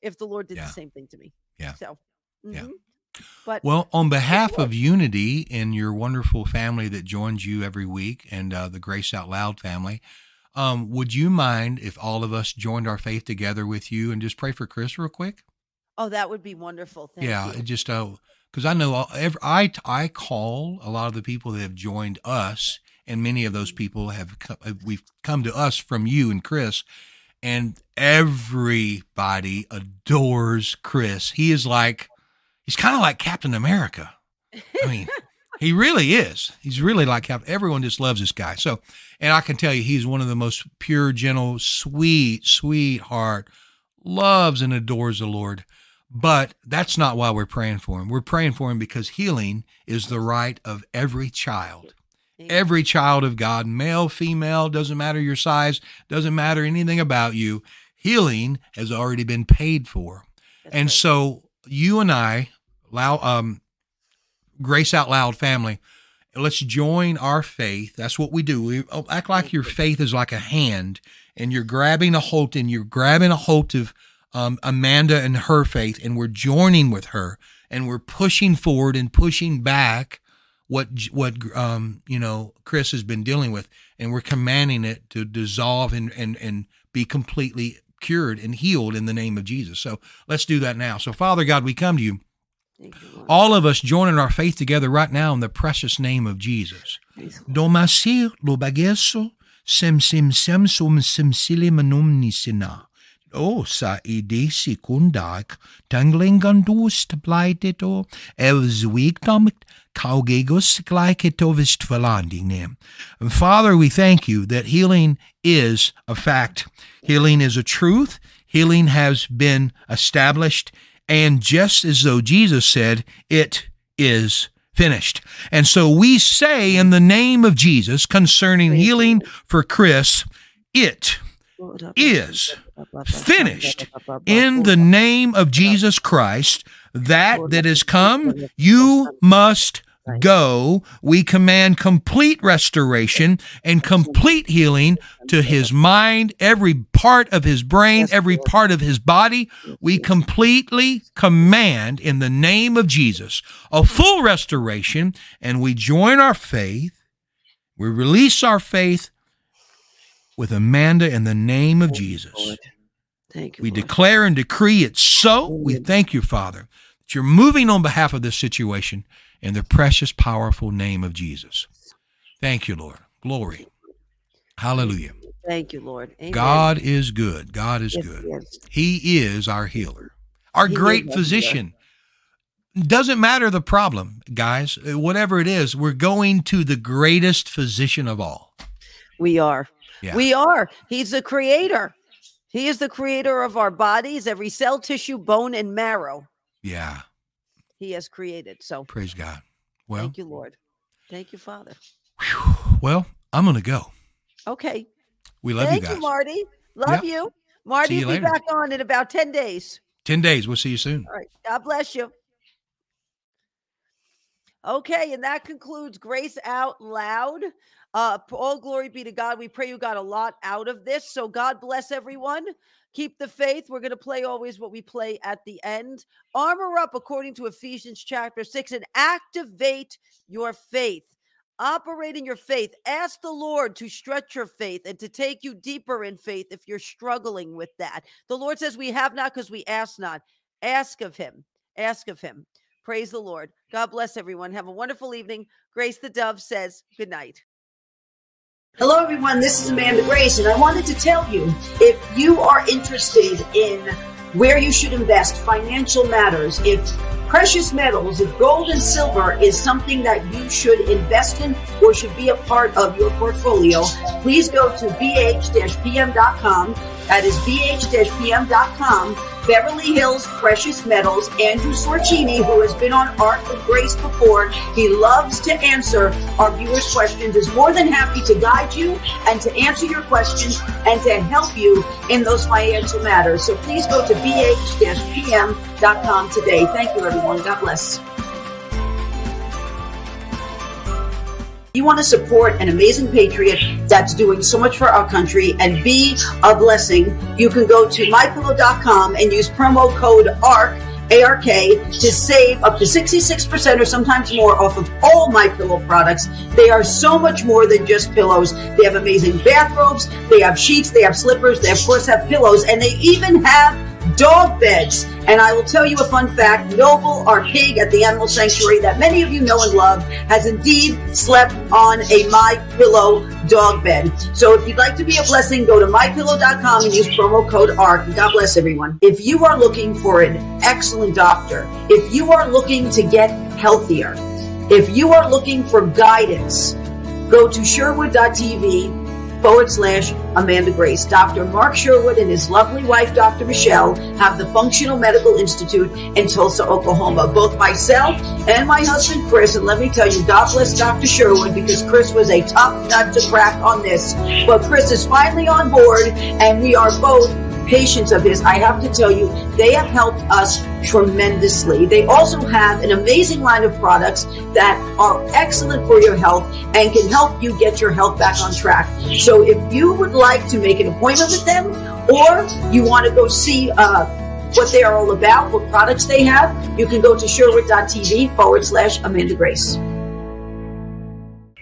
if the Lord did Yeah. the same thing to me. Yeah. So, Yeah. mhm. But Well, on behalf of Unity and your wonderful family that joins you every week and uh, the Grace Out Loud family, um, would you mind if all of us joined our faith together with you and just pray for Chris real quick? oh, that would be wonderful. Thank yeah, you. just uh, because I know all- every, I I call a lot of the people that have joined us, and many of those people have come, we've come to us from you and Chris, and everybody adores Chris. He is like he's kind of like Captain America. I mean, he really is. He's really like how Everyone just loves this guy. So, and I can tell you, he's one of the most pure, gentle, sweet, sweetheart, loves and adores the Lord. But that's not why we're praying for him. We're praying for him because healing is the right of every child. Every child of God, male, female, doesn't matter your size, doesn't matter anything about you. Healing has already been paid for. That's And right. so you and I, Lou- um, Grace Out Loud family, let's join our faith. That's what we do. We oh, act like your faith is like a hand, and you're grabbing a hold, and you're grabbing a hold of um, Amanda and her faith, and we're joining with her, and we're pushing forward and pushing back what what um, you know Chris has been dealing with, and we're commanding it to dissolve and and and be completely cured and healed in the name of Jesus. So let's do that now. So Father God, we come to you. All of us joining our faith together right now in the precious name of Jesus. Praise the Lord. Domasir lo bageso sem sem sili manum. O sa ide sekundak tanglingandus tableitito evs weekdom kaugegus glyketovist verlanding Father, we thank you that healing is a fact. Healing is a truth. Healing has been established. And just as though Jesus said, it is finished. And so we say in the name of Jesus concerning healing for Chris, it is finished in the name of Jesus Christ. That that has come, you must go. We command complete restoration and complete healing to his mind, every part of his brain, every part of his body. We completely command in the name of Jesus a full restoration, and we join our faith. We release our faith with Amanda in the name of Jesus. Thank you. We Lord. declare and decree it so. We thank you, Father, that you're moving on behalf of this situation in the precious, powerful name of Jesus. Thank you, Lord. Glory. Hallelujah. Thank you, Lord. Amen. God is good. God is Yes, good. yes. He is our healer, our He great physician. Doesn't matter the problem, guys, whatever it is, we're going to the greatest physician of all. We are. Yeah. We are. He's the creator. He is the creator of our bodies, every cell, tissue, bone, and marrow. Yeah. He has created. So Praise God. Well, thank you, Lord. Thank you, Father. whew. well, I'm going to go. Okay. We love you. Thank you you, guys. Marty. Love Yeah. you. Marty See you be later. back on in about 10 days. 10 days. We'll see you soon. All right. God bless you. Okay, and that concludes Grace Out Loud. Uh, all glory be to God. We pray you got a lot out of this. So God bless everyone. Keep the faith. We're going to play always what we play at the end. Armor up according to Ephesians chapter 6 and activate your faith. Operate in your faith. Ask the Lord to stretch your faith and to take you deeper in faith if you're struggling with that. The Lord says we have not because we ask not. Ask of him. Ask of him. Praise the Lord. God bless everyone. Have a wonderful evening. Grace the Dove says good night. Hello, everyone. This is Amanda Grace, and I wanted to tell you if you are interested in where you should invest, financial matters, if precious metals, if gold and silver is something that you should invest in or should be a part of your portfolio, please go to bh-pm.com That is bh-pm.com. Beverly Hills Precious Metals, Andrew Sorchini, who has been on Ark of Grace before. He loves to answer our viewers' questions, is more than happy to guide you and to answer your questions and to help you in those financial matters. So please go to bh-pm.com today. Thank you, everyone. God bless. You want to support an amazing patriot that's doing so much for our country and be a blessing, you can go to mypillow.com and use promo code ARK ARK to save up to 66% or sometimes more off of all my pillow products. They are so much more than just pillows. They have amazing bathrobes, they have sheets, they have slippers, they of course have pillows, and they even have dog beds. And I will tell you a fun fact. Noble, our pig at the animal sanctuary that many of you know and love, has indeed slept on a My Pillow dog bed. So if you'd like to be a blessing, go to mypillow.com and use promo code ARK. God bless everyone. If you are looking for an excellent doctor, if you are looking to get healthier, if you are looking for guidance, go to sherwood.tv forward slash Amanda Grace. Dr. Mark Sherwood and his lovely wife, Dr. Michelle, have the Functional Medical Institute in Tulsa, Oklahoma. Both myself and my husband, Chris, and let me tell you, God bless Dr. Sherwood because Chris was a tough nut to crack on this. But Chris is finally on board and we are both patients of his, I have to tell you, they have helped us tremendously. They also have an amazing line of products that are excellent for your health and can help you get your health back on track. So if you would like to make an appointment with them or you want to go see, uh, what they are all about, what products they have, you can go to sherwood.tv forward slash Amanda Grace.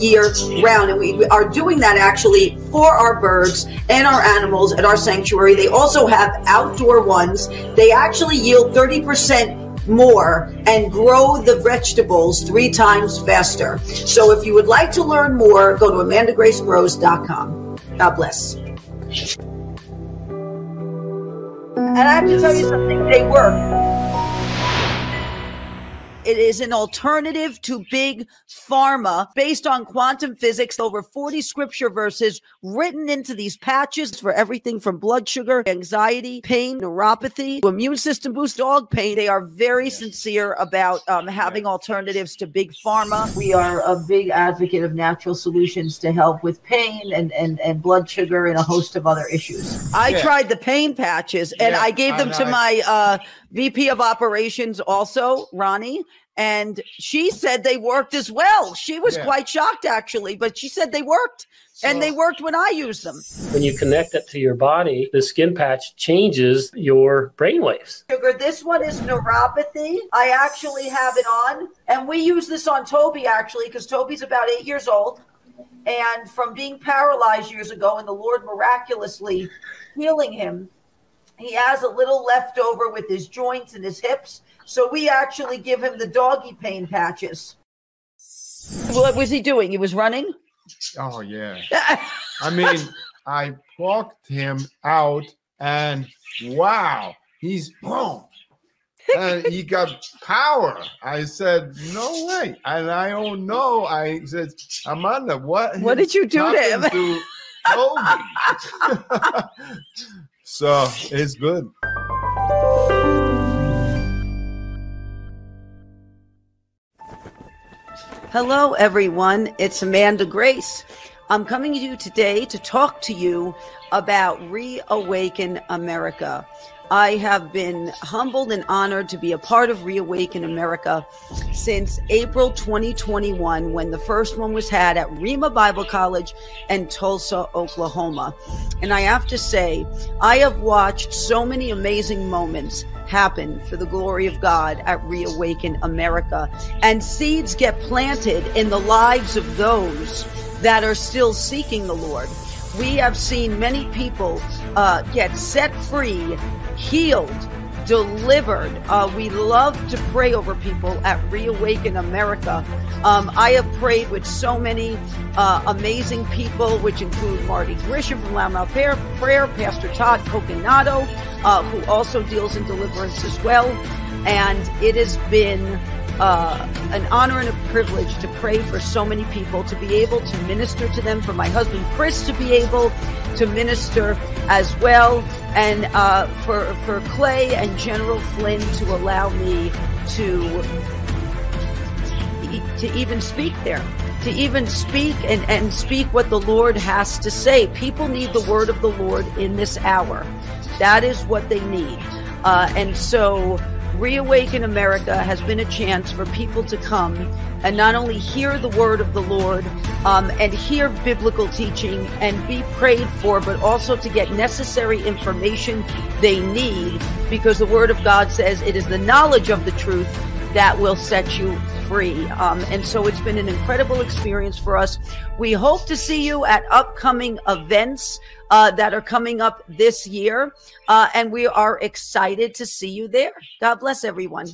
year round. And we are doing that actually for our birds and our animals at our sanctuary. They also have outdoor ones. They actually yield 30% more and grow the vegetables three times faster. So if you would like to learn more, go to amandagracegrows.com. God bless. And I have to tell you something, they work. It is an alternative to big pharma based on quantum physics. Over 40 scripture verses written into these patches for everything from blood sugar, anxiety, pain, neuropathy, to immune system boost, dog pain. They are very sincere about um, having alternatives to big pharma. We are a big advocate of natural solutions to help with pain and, and, and blood sugar and a host of other issues. I yeah. tried the pain patches and yeah, I gave them I, to my uh, VP of operations also, Ronnie, and she said they worked as well. She was yeah. quite shocked actually, but she said they worked. So, and they worked when I used them. When you connect it to your body, the skin patch changes your brain waves. Sugar, this one is neuropathy. I actually have it on, and we use this on Toby actually because Toby's about eight years old. And from being paralyzed years ago, and the Lord miraculously healing him, he has a little leftover with his joints and his hips. So we actually give him the doggy pain patches. What was he doing? He was running? Oh, yeah. I mean, I plucked him out and wow, he's boom. and he got power. I said, no way. And I don't know. I said, Amanda, what? What did you do to him? To So it's good. Hello, everyone. It's Amanda Grace. I'm coming to you today to talk to you about Reawaken America. I have been humbled and honored to be a part of Reawaken America since April 2021, when the first one was had at Rhema Bible College in Tulsa, Oklahoma. And I have to say, I have watched so many amazing moments happen for the glory of God at Reawaken America. And seeds get planted in the lives of those that are still seeking the Lord. We have seen many people uh, get set free healed, delivered. Uh, we love to pray over people at Reawaken America. Um, I have prayed with so many uh, amazing people, which include Marty Grisham from Loudmouth Prayer, Prayer Pastor Todd Coconato, uh, who also deals in deliverance as well. And it has been uh, an honor and a privilege to pray for so many people, to be able to minister to them, for my husband Chris to be able to minister as well, and uh, for for Clay and General Flynn to allow me to to even speak there, to even speak and, and speak what the Lord has to say. People need the word of the Lord in this hour. That is what they need. Uh, and so Reawaken America has been a chance for people to come and not only hear the word of the Lord um, and hear biblical teaching and be prayed for, but also to get necessary information they need because the word of God says it is the knowledge of the truth that will set you free. Um, and so it's been an incredible experience for us. We hope to see you at upcoming events uh, that are coming up this year. Uh, and we are excited to see you there. God bless everyone.